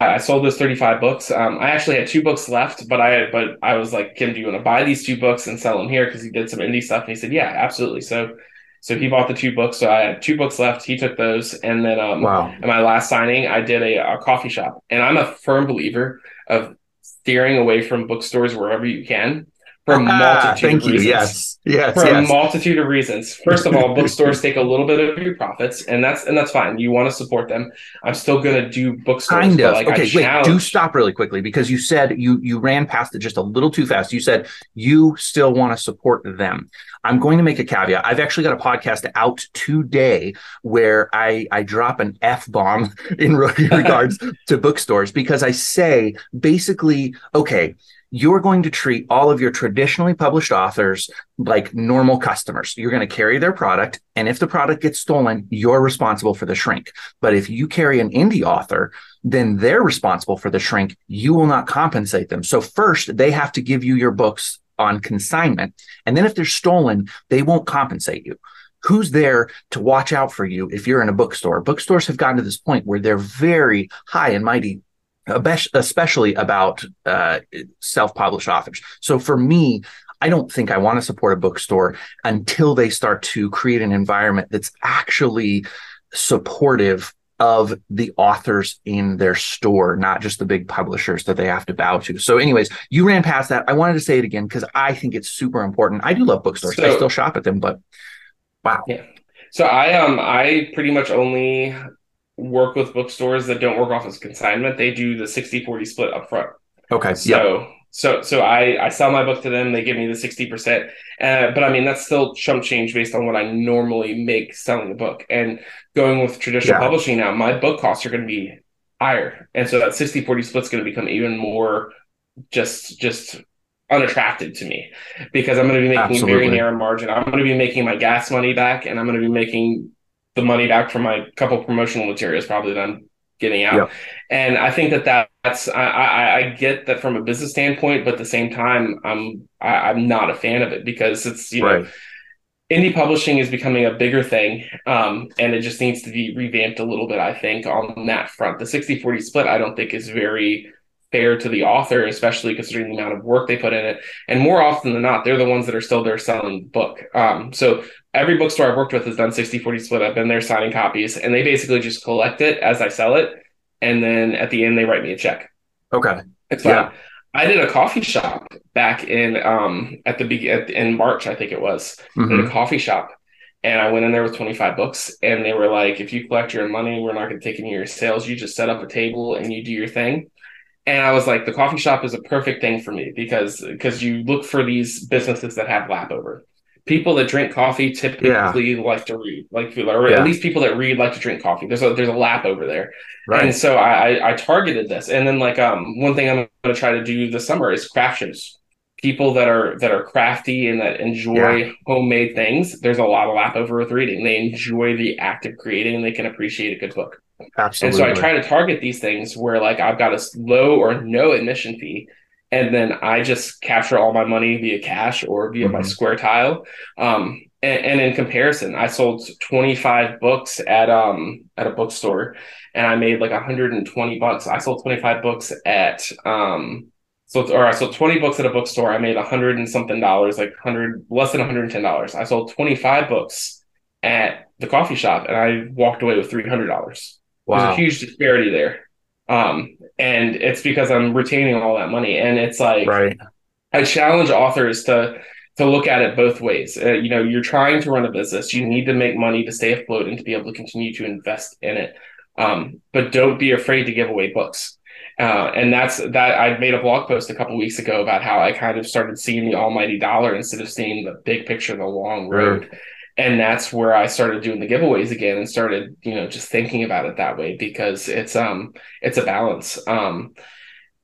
I I sold those 35 books. Um, I actually had two books left, but I but I was like, Kim, do you want to buy these two books and sell them here? Because he did some indie stuff, and he said, yeah, absolutely. So so he bought the two books. So I had two books left. He took those, and then um, Wow. at my last signing, I did a, a coffee shop, and I'm a firm believer of steering away from bookstores wherever you can for a multitude Ah, Thank of you. reasons Yes. Yes. for a multitude of reasons. First of all, bookstores take a little bit of your profits, and that's and that's fine. You want to support them. I'm still going to do bookstores, Kind of. like I okay, wait. Do stop really quickly because you said you you ran past it just a little too fast. You said you still want to support them. I'm going to make a caveat. I've actually got a podcast out today where I I drop an f bomb in regards to bookstores because I say basically, okay, you're going to treat all of your traditionally published authors like normal customers. You're going to carry their product, and if the product gets stolen, you're responsible for the shrink. But if you carry an indie author, then they're responsible for the shrink. You will not compensate them. So first, they have to give you your books on consignment, and then if they're stolen, they won't compensate you. Who's there to watch out for you if you're in a bookstore? Bookstores have gotten to this point where they're very high and mighty especially about uh, self-published authors. So for me, I don't think I want to support a bookstore until they start to create an environment that's actually supportive of the authors in their store, not just the big publishers that they have to bow to. So, anyways, you ran past that. I wanted to say it again because I think it's super important. I do love bookstores. I still shop at them, but wow. So I um I pretty much only work with bookstores that don't work off as consignment. They do the 60-40 split up front. Okay. So so so I I sell my book to them. They give me the sixty percent. Uh, but I mean that's still chump change based on what I normally make selling the book. And going with traditional Yeah. publishing now, my book costs are going to be higher, and so that 60-40 split is going to become even more just just unattractive to me because I'm going to be making a very narrow margin. I'm going to be making my gas money back, and I'm going to be making the money back from my couple promotional materials probably that I'm getting out. Yep. And I think that that's I, I I get that from a business standpoint, but at the same time, I'm I, I'm not a fan of it because it's you know indie publishing is becoming a bigger thing um, and it just needs to be revamped a little bit i think on that front the 60-40 split i don't think is very fair to the author especially considering the amount of work they put in it and more often than not they're the ones that are still there selling the book um, so every bookstore i've worked with has done 60-40 split i've been there signing copies and they basically just collect it as i sell it and then at the end they write me a check okay it's fine. Yeah. I did a coffee shop back in um at the be- at, in March, I think it was. Mm-hmm. A coffee shop, and I went in there with twenty five books, and they were like, "If you collect your money, we're not going to take any of your sales. You just set up a table and you do your thing." And I was like, "The coffee shop is a perfect thing for me because because you look for these businesses that have lap over." people that drink coffee typically yeah. like to read, like or yeah. at least people that read like to drink coffee. There's a there's a lap over there, right. and so I I targeted this, and then like um one thing I'm going to try to do this summer is craft shows. People that are that are crafty and that enjoy yeah. homemade things. There's a lot of lap over with reading. They enjoy the act of creating, and they can appreciate a good book. Absolutely. And so I try to target these things where like I've got a low or no admission fee and then I just capture all my money via cash or via mm-hmm. my Square Tile. Um, and, and, in comparison, I sold 25 books at um at a bookstore, and I made like 120 bucks. I sold 25 books at um so or I sold 20 books at a bookstore. I made a hundred and something dollars, like hundred less than 110 dollars. I sold 25 books at the coffee shop, and I walked away with 300 dollars. Wow. There's a huge disparity there. Um, and it's because I'm retaining all that money. And it's like, right. I challenge authors to to look at it both ways. Uh, you know, you're trying to run a business. You need to make money to stay afloat and to be able to continue to invest in it. Um, but don't be afraid to give away books. Uh, and that's that. I made a blog post a couple weeks ago about how I kind of started seeing the almighty dollar instead of seeing the big picture, the long road. Right and that's where I started doing the giveaways again and started, you know, just thinking about it that way because it's um it's a balance. Um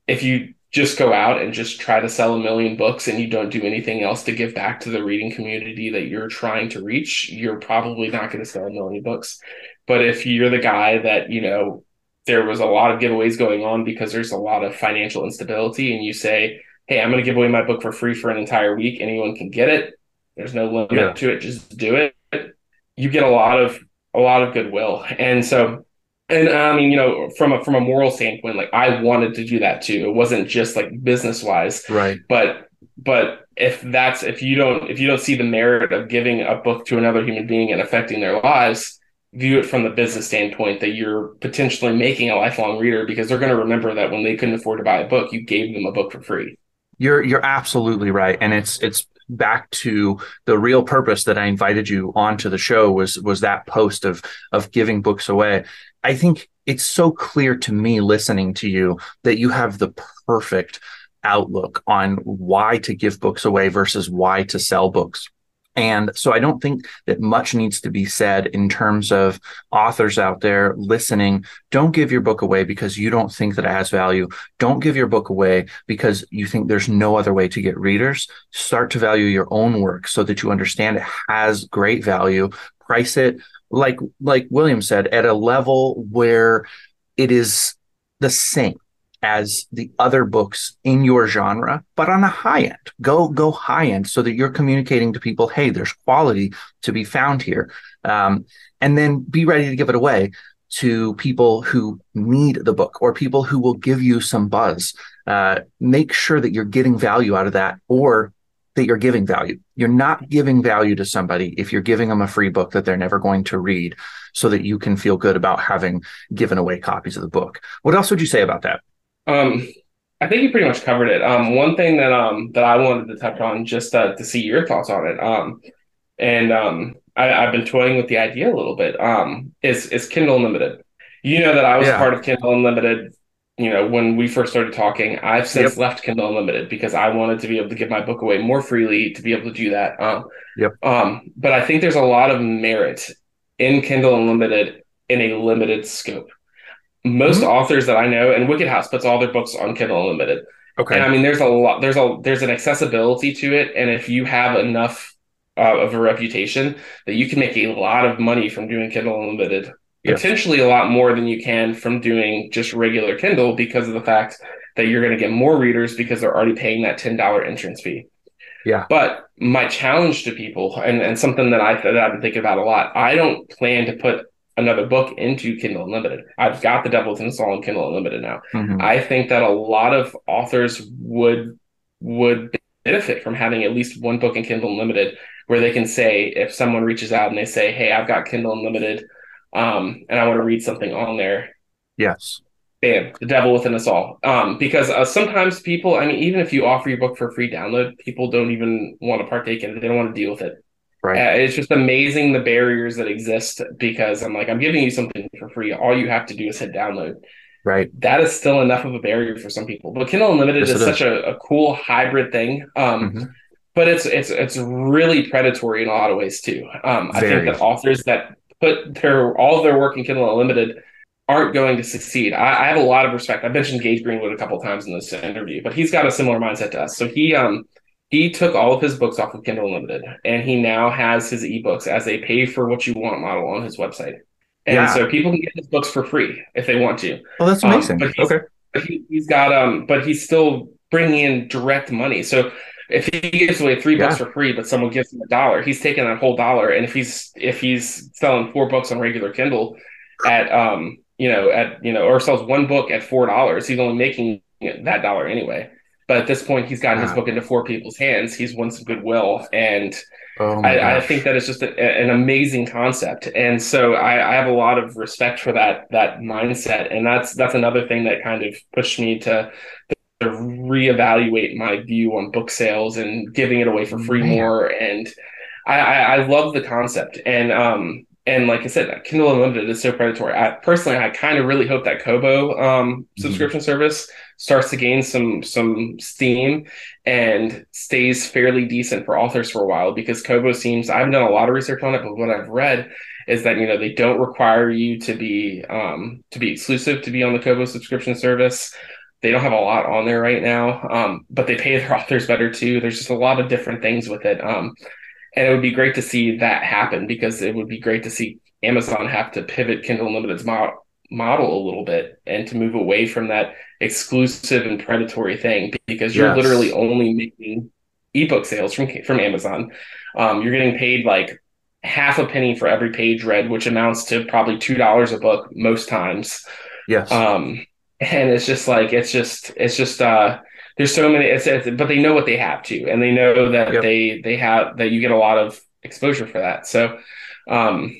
if you just go out and just try to sell a million books and you don't do anything else to give back to the reading community that you're trying to reach, you're probably not going to sell a million books. But if you're the guy that, you know, there was a lot of giveaways going on because there's a lot of financial instability and you say, Hey, I'm going to give away my book for free for an entire week. Anyone can get it there's no limit yeah. to it. Just do it. You get a lot of a lot of goodwill, and so and I mean, you know, from a from a moral standpoint, like I wanted to do that too. It wasn't just like business wise, right? But but if that's if you don't if you don't see the merit of giving a book to another human being and affecting their lives, view it from the business standpoint that you're potentially making a lifelong reader because they're going to remember that when they couldn't afford to buy a book, you gave them a book for free. You're you're absolutely right, and it's it's back to the real purpose that I invited you onto the show was was that post of of giving books away. I think it's so clear to me listening to you that you have the perfect outlook on why to give books away versus why to sell books. And so I don't think that much needs to be said in terms of authors out there listening. Don't give your book away because you don't think that it has value. Don't give your book away because you think there's no other way to get readers. Start to value your own work so that you understand it has great value. Price it like like William said at a level where it is the same as the other books in your genre, but on a high end. Go go high end so that you're communicating to people, hey, there's quality to be found here, um, and then be ready to give it away to people who need the book or people who will give you some buzz. Uh, make sure that you're getting value out of that, or that you're giving value. You're not giving value to somebody if you're giving them a free book that they're never going to read so that you can feel good about having given away copies of the book. What else would you say about that? Um, I think you pretty much covered it. Um, one thing that um that I wanted to touch on just uh, to see your thoughts on it. Um, and um, I, have been toying with the idea a little bit. Um, is is Kindle Unlimited? You know that I was yeah. part of Kindle Unlimited. You know when we first started talking. I've since yep. left Kindle Unlimited because I wanted to be able to give my book away more freely to be able to do that. Um, yep. Um, but I think there's a lot of merit in Kindle Unlimited in a limited scope most mm-hmm. authors that I know, and Wicked House puts all their books on Kindle Unlimited. Okay. And I mean, there's a lot, there's a, there's an accessibility to it. And if you have enough uh, of a reputation that you can make a lot of money from doing Kindle Unlimited, potentially a lot more than you can from doing just regular Kindle because of the fact that you're going to get more readers because they're already paying that $10 entrance fee. Yeah. But my challenge to people, and, and something that I that I've been thinking about a lot, I don't plan to put another book into Kindle Unlimited. I've got the Devil Within Us All in Kindle Unlimited now. Mhm. I think that a lot of authors would would benefit from having at least one book in Kindle Unlimited where they can say if someone reaches out and they say, "Hey, I've got Kindle Unlimited um and I want to read something on there." Yes. Bam, the devil within us all. Um, because uh, sometimes people, I mean, even if you offer your book for free download, people don't even want to partake in it. They don't want to deal with it. Right. Uh, it's just amazing the barriers that exist because I'm like, I'm giving you something for free. All you have to do is hit download. Right. That is still enough of a barrier for some people. But Kindle Unlimited Yes, is such a, a cool hybrid thing. Um, Mhm. but it's it's it's really predatory in a lot of ways too. Um, I think that authors that put their all their work in Kindle Unlimited aren't going to succeed. I, I have a lot of respect. I mentioned Gage Greenwood a couple times in this interview, but he's got a similar mindset to us. So he um he took all of his books off of Kindle Unlimited, and he now has his ebooks as a pay for what you want model on his website. And Yeah. so people can get his books for free if they want to. Well, that's Um, amazing. but he's- okay. But he, he's got um, but he's still bringing in direct money. So if he gives away three books for free, but someone gives him a dollar, he's taking that whole dollar. And if he's if he's selling four books on regular Kindle at um, you know, at you know, or sells one book at four dollars, he's only making that dollar anyway. But at this point, he's gotten his book into four people's hands. He's won some goodwill, and Oh I, I think that is just a, an amazing concept, and so I, I have a lot of respect for that that mindset, and that's that's another thing that kind of pushed me to, to reevaluate my view on book sales and giving it away for free Man. more. And I, I, I love the concept, and um and like I said, Kindle Unlimited is so predatory. I personally, I kind of really hope that Kobo um, Mhm. subscription service starts to gain some some steam and stays fairly decent for authors for a while because Kobo seems I haven't done a lot of research on it, but what I've read is that you know they don't require you to be um, to be exclusive to be on the Kobo subscription service. They don't have a lot on there right now, um, but they pay their authors better too. There's just a lot of different things with it, um, and it would be great to see that happen because it would be great to see Amazon have to pivot Kindle Unlimited's mo- model a little bit and to move away from that exclusive and predatory thing because you're Yes. literally only making ebook sales from from Amazon. Um, you're getting paid like half a penny for every page read, which amounts to probably two dollars a book most times. yes. Um, and it's just like it's just it's just uh there's so many it's, it's but they know what they have to and they know that Yep. they they have that you get a lot of exposure for that. So um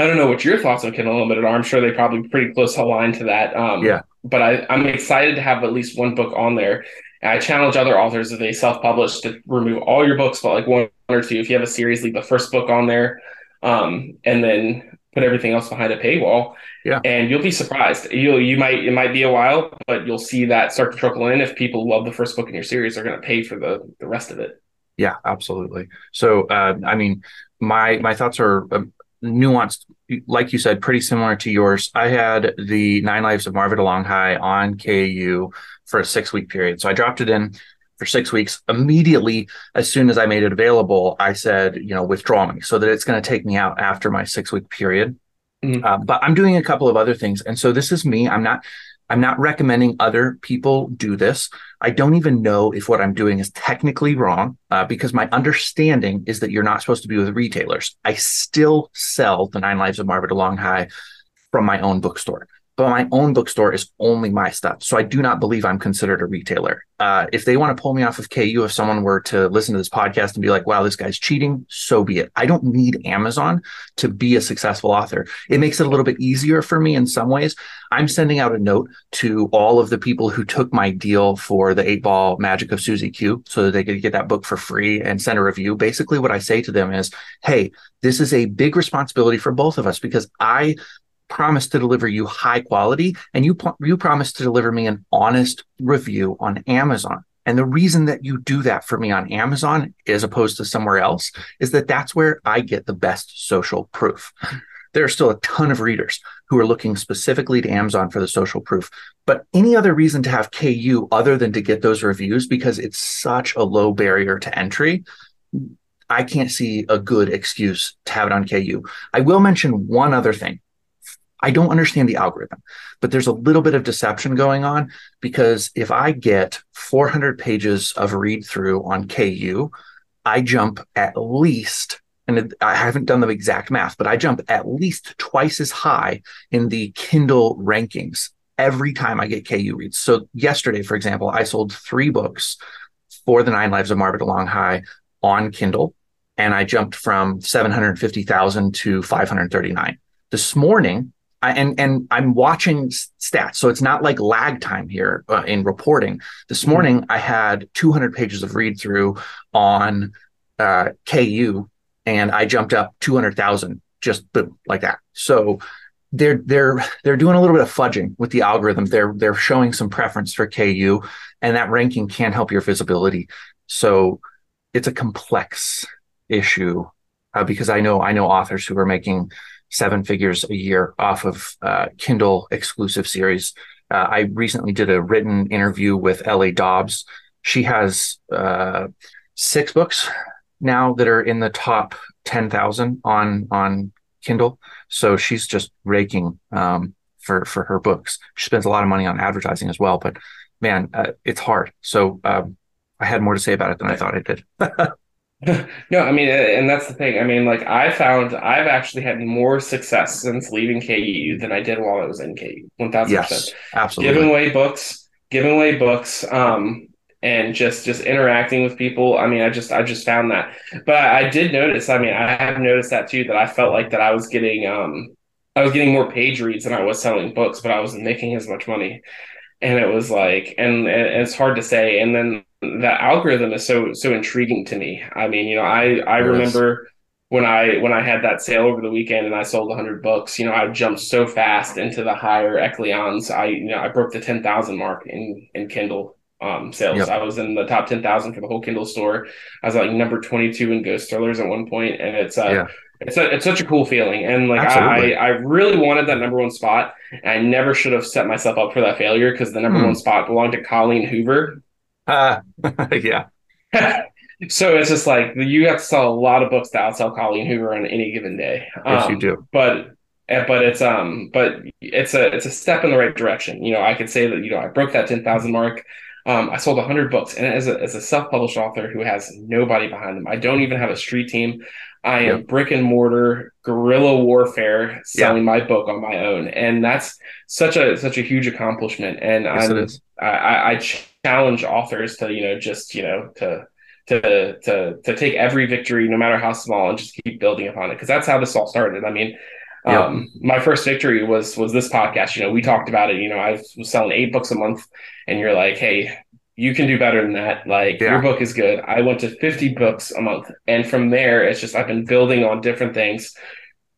I don't know what your thoughts on Kindle Unlimited are. I'm sure they probably pretty close aligned to that. Um, Yeah. But I, I'm excited to have at least one book on there. And I challenge other authors if they self-publish to remove all your books, but like one or two. If you have a series, leave the first book on there, um, and then put everything else behind a paywall. Yeah. And you'll be surprised. You you might it might be a while, but you'll see that start to trickle in. If people love the first book in your series, they're going to pay for the the rest of it. Yeah, absolutely. So, uh, I mean, my my thoughts are um, nuanced, like you said, pretty similar to yours. I had the Nine Lives of Marvin Marva DeLonghi on KU for a six week period. So I dropped it in for six weeks. Immediately, as soon as I made it available, I said, you know, withdraw me so that it's going to take me out after my six week period. Mhm. Uh, but I'm doing a couple of other things, and so this is me. I'm not. I'm not recommending other people do this. I don't even know if what I'm doing is technically wrong uh, because my understanding is that you're not supposed to be with retailers. I still sell the Nine Lives of Marva DeLonghi from my own bookstore, but my own bookstore is only my stuff. So I do not believe I'm considered a retailer. Uh, if they want to pull me off of KU, if someone were to listen to this podcast and be like, wow, this guy's cheating, so be it. I don't need Amazon to be a successful author. It makes it a little bit easier for me in some ways. I'm sending out a note to all of the people who took my deal for the eight ball magic of Susie Q so that they could get that book for free and send a review. Basically, what I say to them is, hey, this is a big responsibility for both of us because I promise to deliver you high quality and you you promise to deliver me an honest review on Amazon. And the reason that you do that for me on Amazon as opposed to somewhere else is that that's where I get the best social proof. There are still a ton of readers who are looking specifically to Amazon for the social proof. But any other reason to have KU other than to get those reviews because it's such a low barrier to entry, I can't see a good excuse to have it on KU. I will mention one other thing. I don't understand the algorithm, but there's a little bit of deception going on because if I get 400 pages of read through on KU, I jump at least, and I haven't done the exact math, but I jump at least twice as high in the Kindle rankings every time I get KU reads. So yesterday, for example, I sold three books for the Nine Lives of Marva DeLonghi on Kindle, and I jumped from 750,000 to 539. This morning, I, and and I'm watching stats, so it's not like lag time here uh, in reporting. This mm-hmm. morning, I had 200 pages of read through on uh, KU, and I jumped up 200,000 just boom like that. So they're they're they're doing a little bit of fudging with the algorithm. They're they're showing some preference for KU, and that ranking can help your visibility. So it's a complex issue uh, because I know I know authors who are making seven figures a year off of uh, Kindle exclusive series. Uh, I recently did a written interview with L.A. Dobbs. She has uh, six books now that are in the top ten thousand on on Kindle. So she's just raking um, for for her books. She spends a lot of money on advertising as well, but man, uh, it's hard. So um, I had more to say about it than I thought I did. no, I mean, and that's the thing. I mean, like I found I've actually had more success since leaving KU than I did while I was in KU. One thousand percent. Absolutely. Giving away books, giving away books. Um, and just just interacting with people i mean i just i just found that but i did notice i mean i have noticed that too that i felt like that i was getting um i was getting more page reads than i was selling books but i wasn't making as much money and it was like and, and it's hard to say and then that algorithm is so so intriguing to me i mean you know i i remember when i when i had that sale over the weekend and i sold 100 books you know i jumped so fast into the higher echelons i you know i broke the 10000 mark in in kindle um, sales. Yep. I was in the top 10,000 for the whole Kindle store. I was like number 22 in Ghost Thrillers at one point, and it's uh, yeah. it's a, it's such a cool feeling. And like I, I really wanted that number one spot. And I never should have set myself up for that failure because the number hmm. one spot belonged to Colleen Hoover. Uh, yeah. so it's just like you have to sell a lot of books to outsell Colleen Hoover on any given day. Yes, um, you do. But eh, but it's um but it's a it's a step in the right direction. You know, I could say that you know I broke that ten thousand mark. Um, I sold 100 books, and as a, as a self published author who has nobody behind them, I don't even have a street team. I am yep. brick and mortar guerrilla warfare selling yeah. my book on my own, and that's such a such a huge accomplishment. And yes, i I, I challenge authors to you know just you know to to to to take every victory, no matter how small, and just keep building upon it because that's how this all started. I mean, um, my first victory was was this podcast. You know, we talked about it. You know, I was selling eight books a month, and you're like, hey, you can do better than that. Like yeah. your book is good. I went to 50 books a month, and from there, it's just I've been building on different things,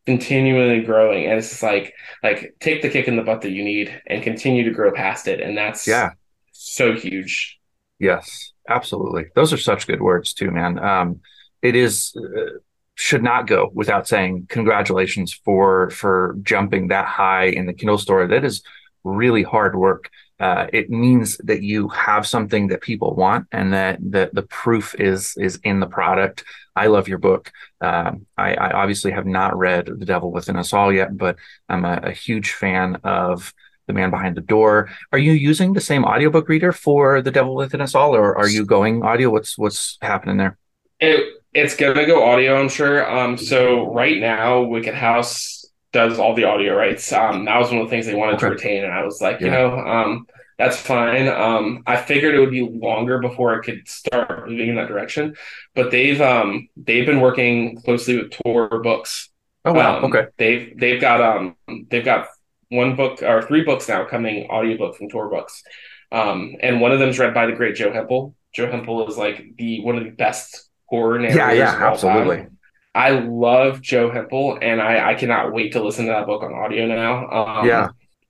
continually growing, and it's just like like take the kick in the butt that you need and continue to grow past it, and that's yeah, so huge. Yes, absolutely. Those are such good words too, man. Um, it is. Uh, should not go without saying congratulations for for jumping that high in the Kindle store. That is really hard work. Uh, it means that you have something that people want, and that the the proof is is in the product. I love your book. Uh, I, I, obviously have not read The Devil Within Us All yet, but I'm a, a huge fan of The Man Behind the Door. Are you using the same audiobook reader for The Devil Within Us All, or are you going audio? What's what's happening there? It it's gonna go audio, I'm sure. Um, so right now, Wicked House does all the audio rights. Um, that was one of the things they wanted okay. to retain, and I was like, yeah. you know, um, that's fine. Um, I figured it would be longer before I could start moving in that direction, but they've um they've been working closely with Tor Books. Oh wow, um, okay. They've they've got um they've got one book or three books now coming audiobook from Tor Books. Um, and one of them is read by the great Joe Hempel. Joe Hempel is like the one of the best horror narrators. Yeah, yeah, absolutely. Time. I love Joe Hempel, and I, I cannot wait to listen to that book on audio now. Um, yeah.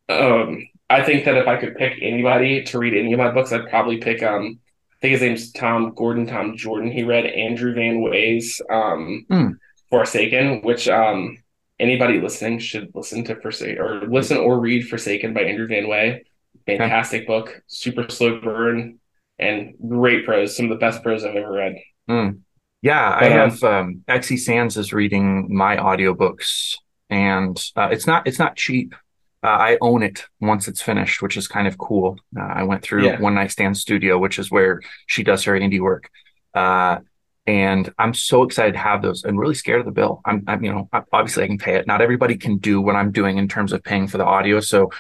Um, I think that if I could pick anybody to read any of my books, I'd probably pick um, I think his name's Tom Gordon, Tom Jordan. He read Andrew Van Wey's um, mm. Forsaken, which um, anybody listening should listen to Forsaken or listen or read Forsaken by Andrew Van Wey. Fantastic okay. book, super slow burn, and great prose. Some of the best prose I've ever read. Mm. Yeah, but, I um, have um, XE Sands is reading my audiobooks, and uh, it's not it's not cheap. Uh, I own it once it's finished, which is kind of cool. Uh, I went through yeah. One Night Stand Studio, which is where she does her indie work. And I'm so excited to have those and really scared of the bill. I'm, I'm, you know, obviously I can pay it. Not everybody can do what I'm doing in terms of paying for the audio. So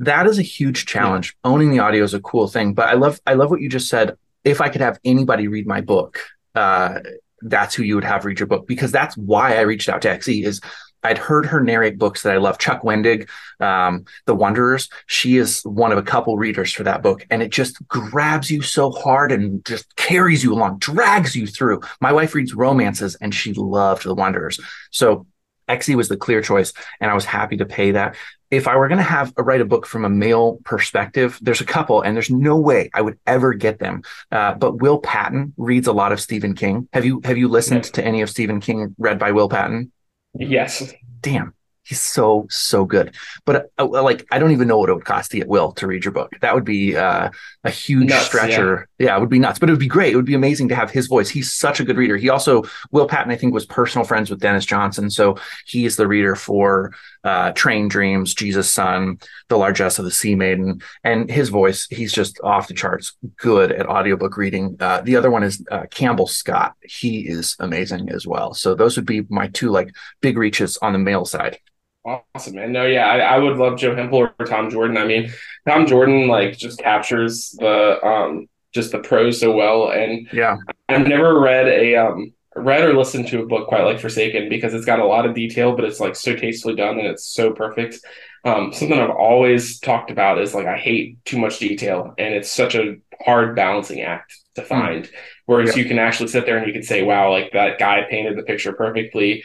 that is a huge challenge. Yeah. Owning the audio is a cool thing, but I love, I love what you just said. If I could have anybody read my book, uh, that's who you would have read your book because that's why I reached out to XE is I'd heard her narrate books that I love. Chuck Wendig, um, The Wanderers. She is one of a couple readers for that book, and it just grabs you so hard and just carries you along, drags you through. My wife reads romances, and she loved The Wanderers. So XE was the clear choice, and I was happy to pay that. If I were going to have a, write a book from a male perspective, there's a couple, and there's no way I would ever get them. Uh, but Will Patton reads a lot of Stephen King. Have you have you listened to any of Stephen King read by Will Patton? Yes. Damn. He's so so good, but uh, like I don't even know what it would cost to get Will to read your book. That would be uh, a huge nuts, stretcher. Yeah. yeah, it would be nuts, but it would be great. It would be amazing to have his voice. He's such a good reader. He also Will Patton, I think, was personal friends with Denis Johnson, so he is the reader for uh, Train Dreams, Jesus Son, The Largesse of the Sea Maiden, and his voice. He's just off the charts good at audiobook reading. Uh, the other one is uh, Campbell Scott. He is amazing as well. So those would be my two like big reaches on the male side. Awesome, man. No, yeah, I, I would love Joe Hempel or Tom Jordan. I mean, Tom Jordan like just captures the um just the prose so well. And yeah, I've never read a um read or listened to a book quite like Forsaken because it's got a lot of detail, but it's like so tastefully done and it's so perfect. Um, something I've always talked about is like I hate too much detail, and it's such a hard balancing act to hmm. find. Mm. Whereas yeah. you can actually sit there and you can say, "Wow, like that guy painted the picture perfectly,"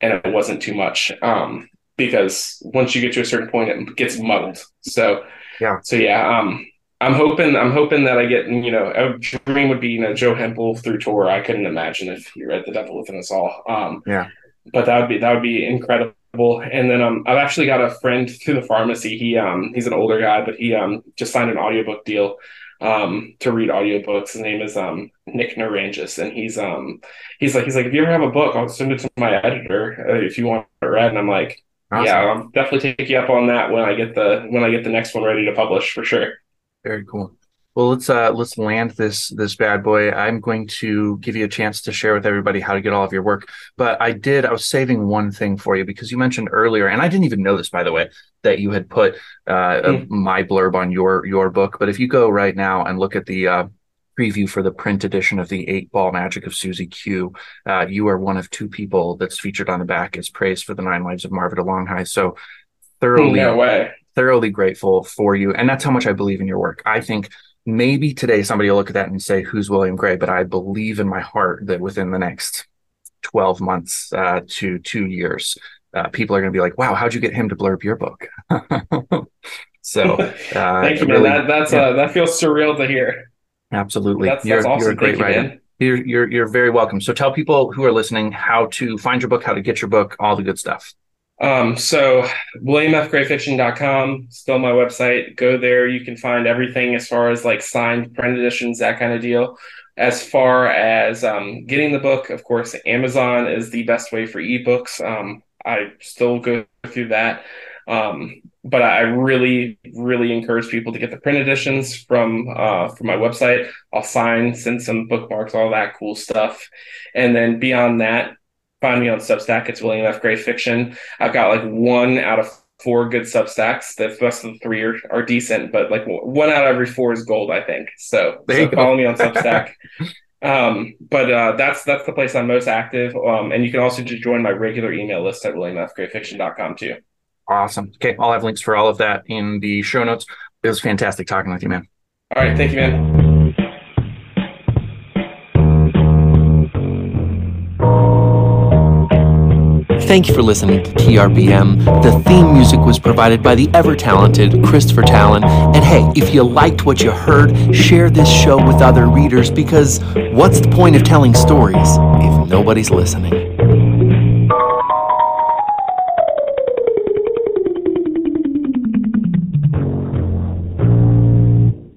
and it wasn't too much. Um, because once you get to a certain point, it gets muddled. So yeah, so yeah, um, I'm hoping I'm hoping that I get you know a dream would be you know Joe Hempel through Tor. I couldn't imagine if you read The Devil Within Us All. Um, yeah, but that would be that would be incredible. And then um, I've actually got a friend through the pharmacy. He um he's an older guy, but he um just signed an audiobook deal um to read audiobooks. His name is um Nick Narangis, and he's um he's like he's like if you ever have a book, I'll send it to my editor uh, if you want it read. And I'm like Awesome. Yeah, I'll definitely take you up on that when I get the when I get the next one ready to publish for sure. Very cool. Well, let's uh let's land this this bad boy. I'm going to give you a chance to share with everybody how to get all of your work. But I did I was saving one thing for you because you mentioned earlier, and I didn't even know this by the way, that you had put uh mm. my blurb on your your book. But if you go right now and look at the uh preview for the print edition of the Eight Ball Magic of Susie Q. Uh, you are one of two people that's featured on the back as praise for the Nine Lives of Marva DeLonghi. So thoroughly, no way. thoroughly grateful for you, and that's how much I believe in your work. I think maybe today somebody will look at that and say, "Who's William Gray?" But I believe in my heart that within the next twelve months uh, to two years, uh, people are going to be like, "Wow, how'd you get him to blurb your book?" so, uh, thank you, man. Really, that, that's yeah. Uh, that feels surreal to hear. Absolutely. That's, you're, awesome. you're a great writer. You, you're, you're, you're very welcome. So tell people who are listening how to find your book, how to get your book, all the good stuff. Um, so williamfgrayfiction.com, still my website. Go there. You can find everything as far as like signed print editions, that kind of deal. As far as um, getting the book, of course, Amazon is the best way for ebooks. Um, I still go through that. Um, but I really, really encourage people to get the print editions from uh, from my website. I'll sign, send some bookmarks, all that cool stuff, and then beyond that, find me on Substack. It's William F. Gray Fiction. I've got like one out of four good Substacks. The rest of the three are, are decent, but like one out of every four is gold, I think. So, so follow me on Substack. um, but uh, that's that's the place I'm most active. Um, and you can also just join my regular email list at williamfgrayfiction.com too. Awesome. Okay, I'll have links for all of that in the show notes. It was fantastic talking with you, man. All right, thank you, man. Thank you for listening to TRBM. The theme music was provided by the ever talented Christopher Talon. And hey, if you liked what you heard, share this show with other readers because what's the point of telling stories if nobody's listening?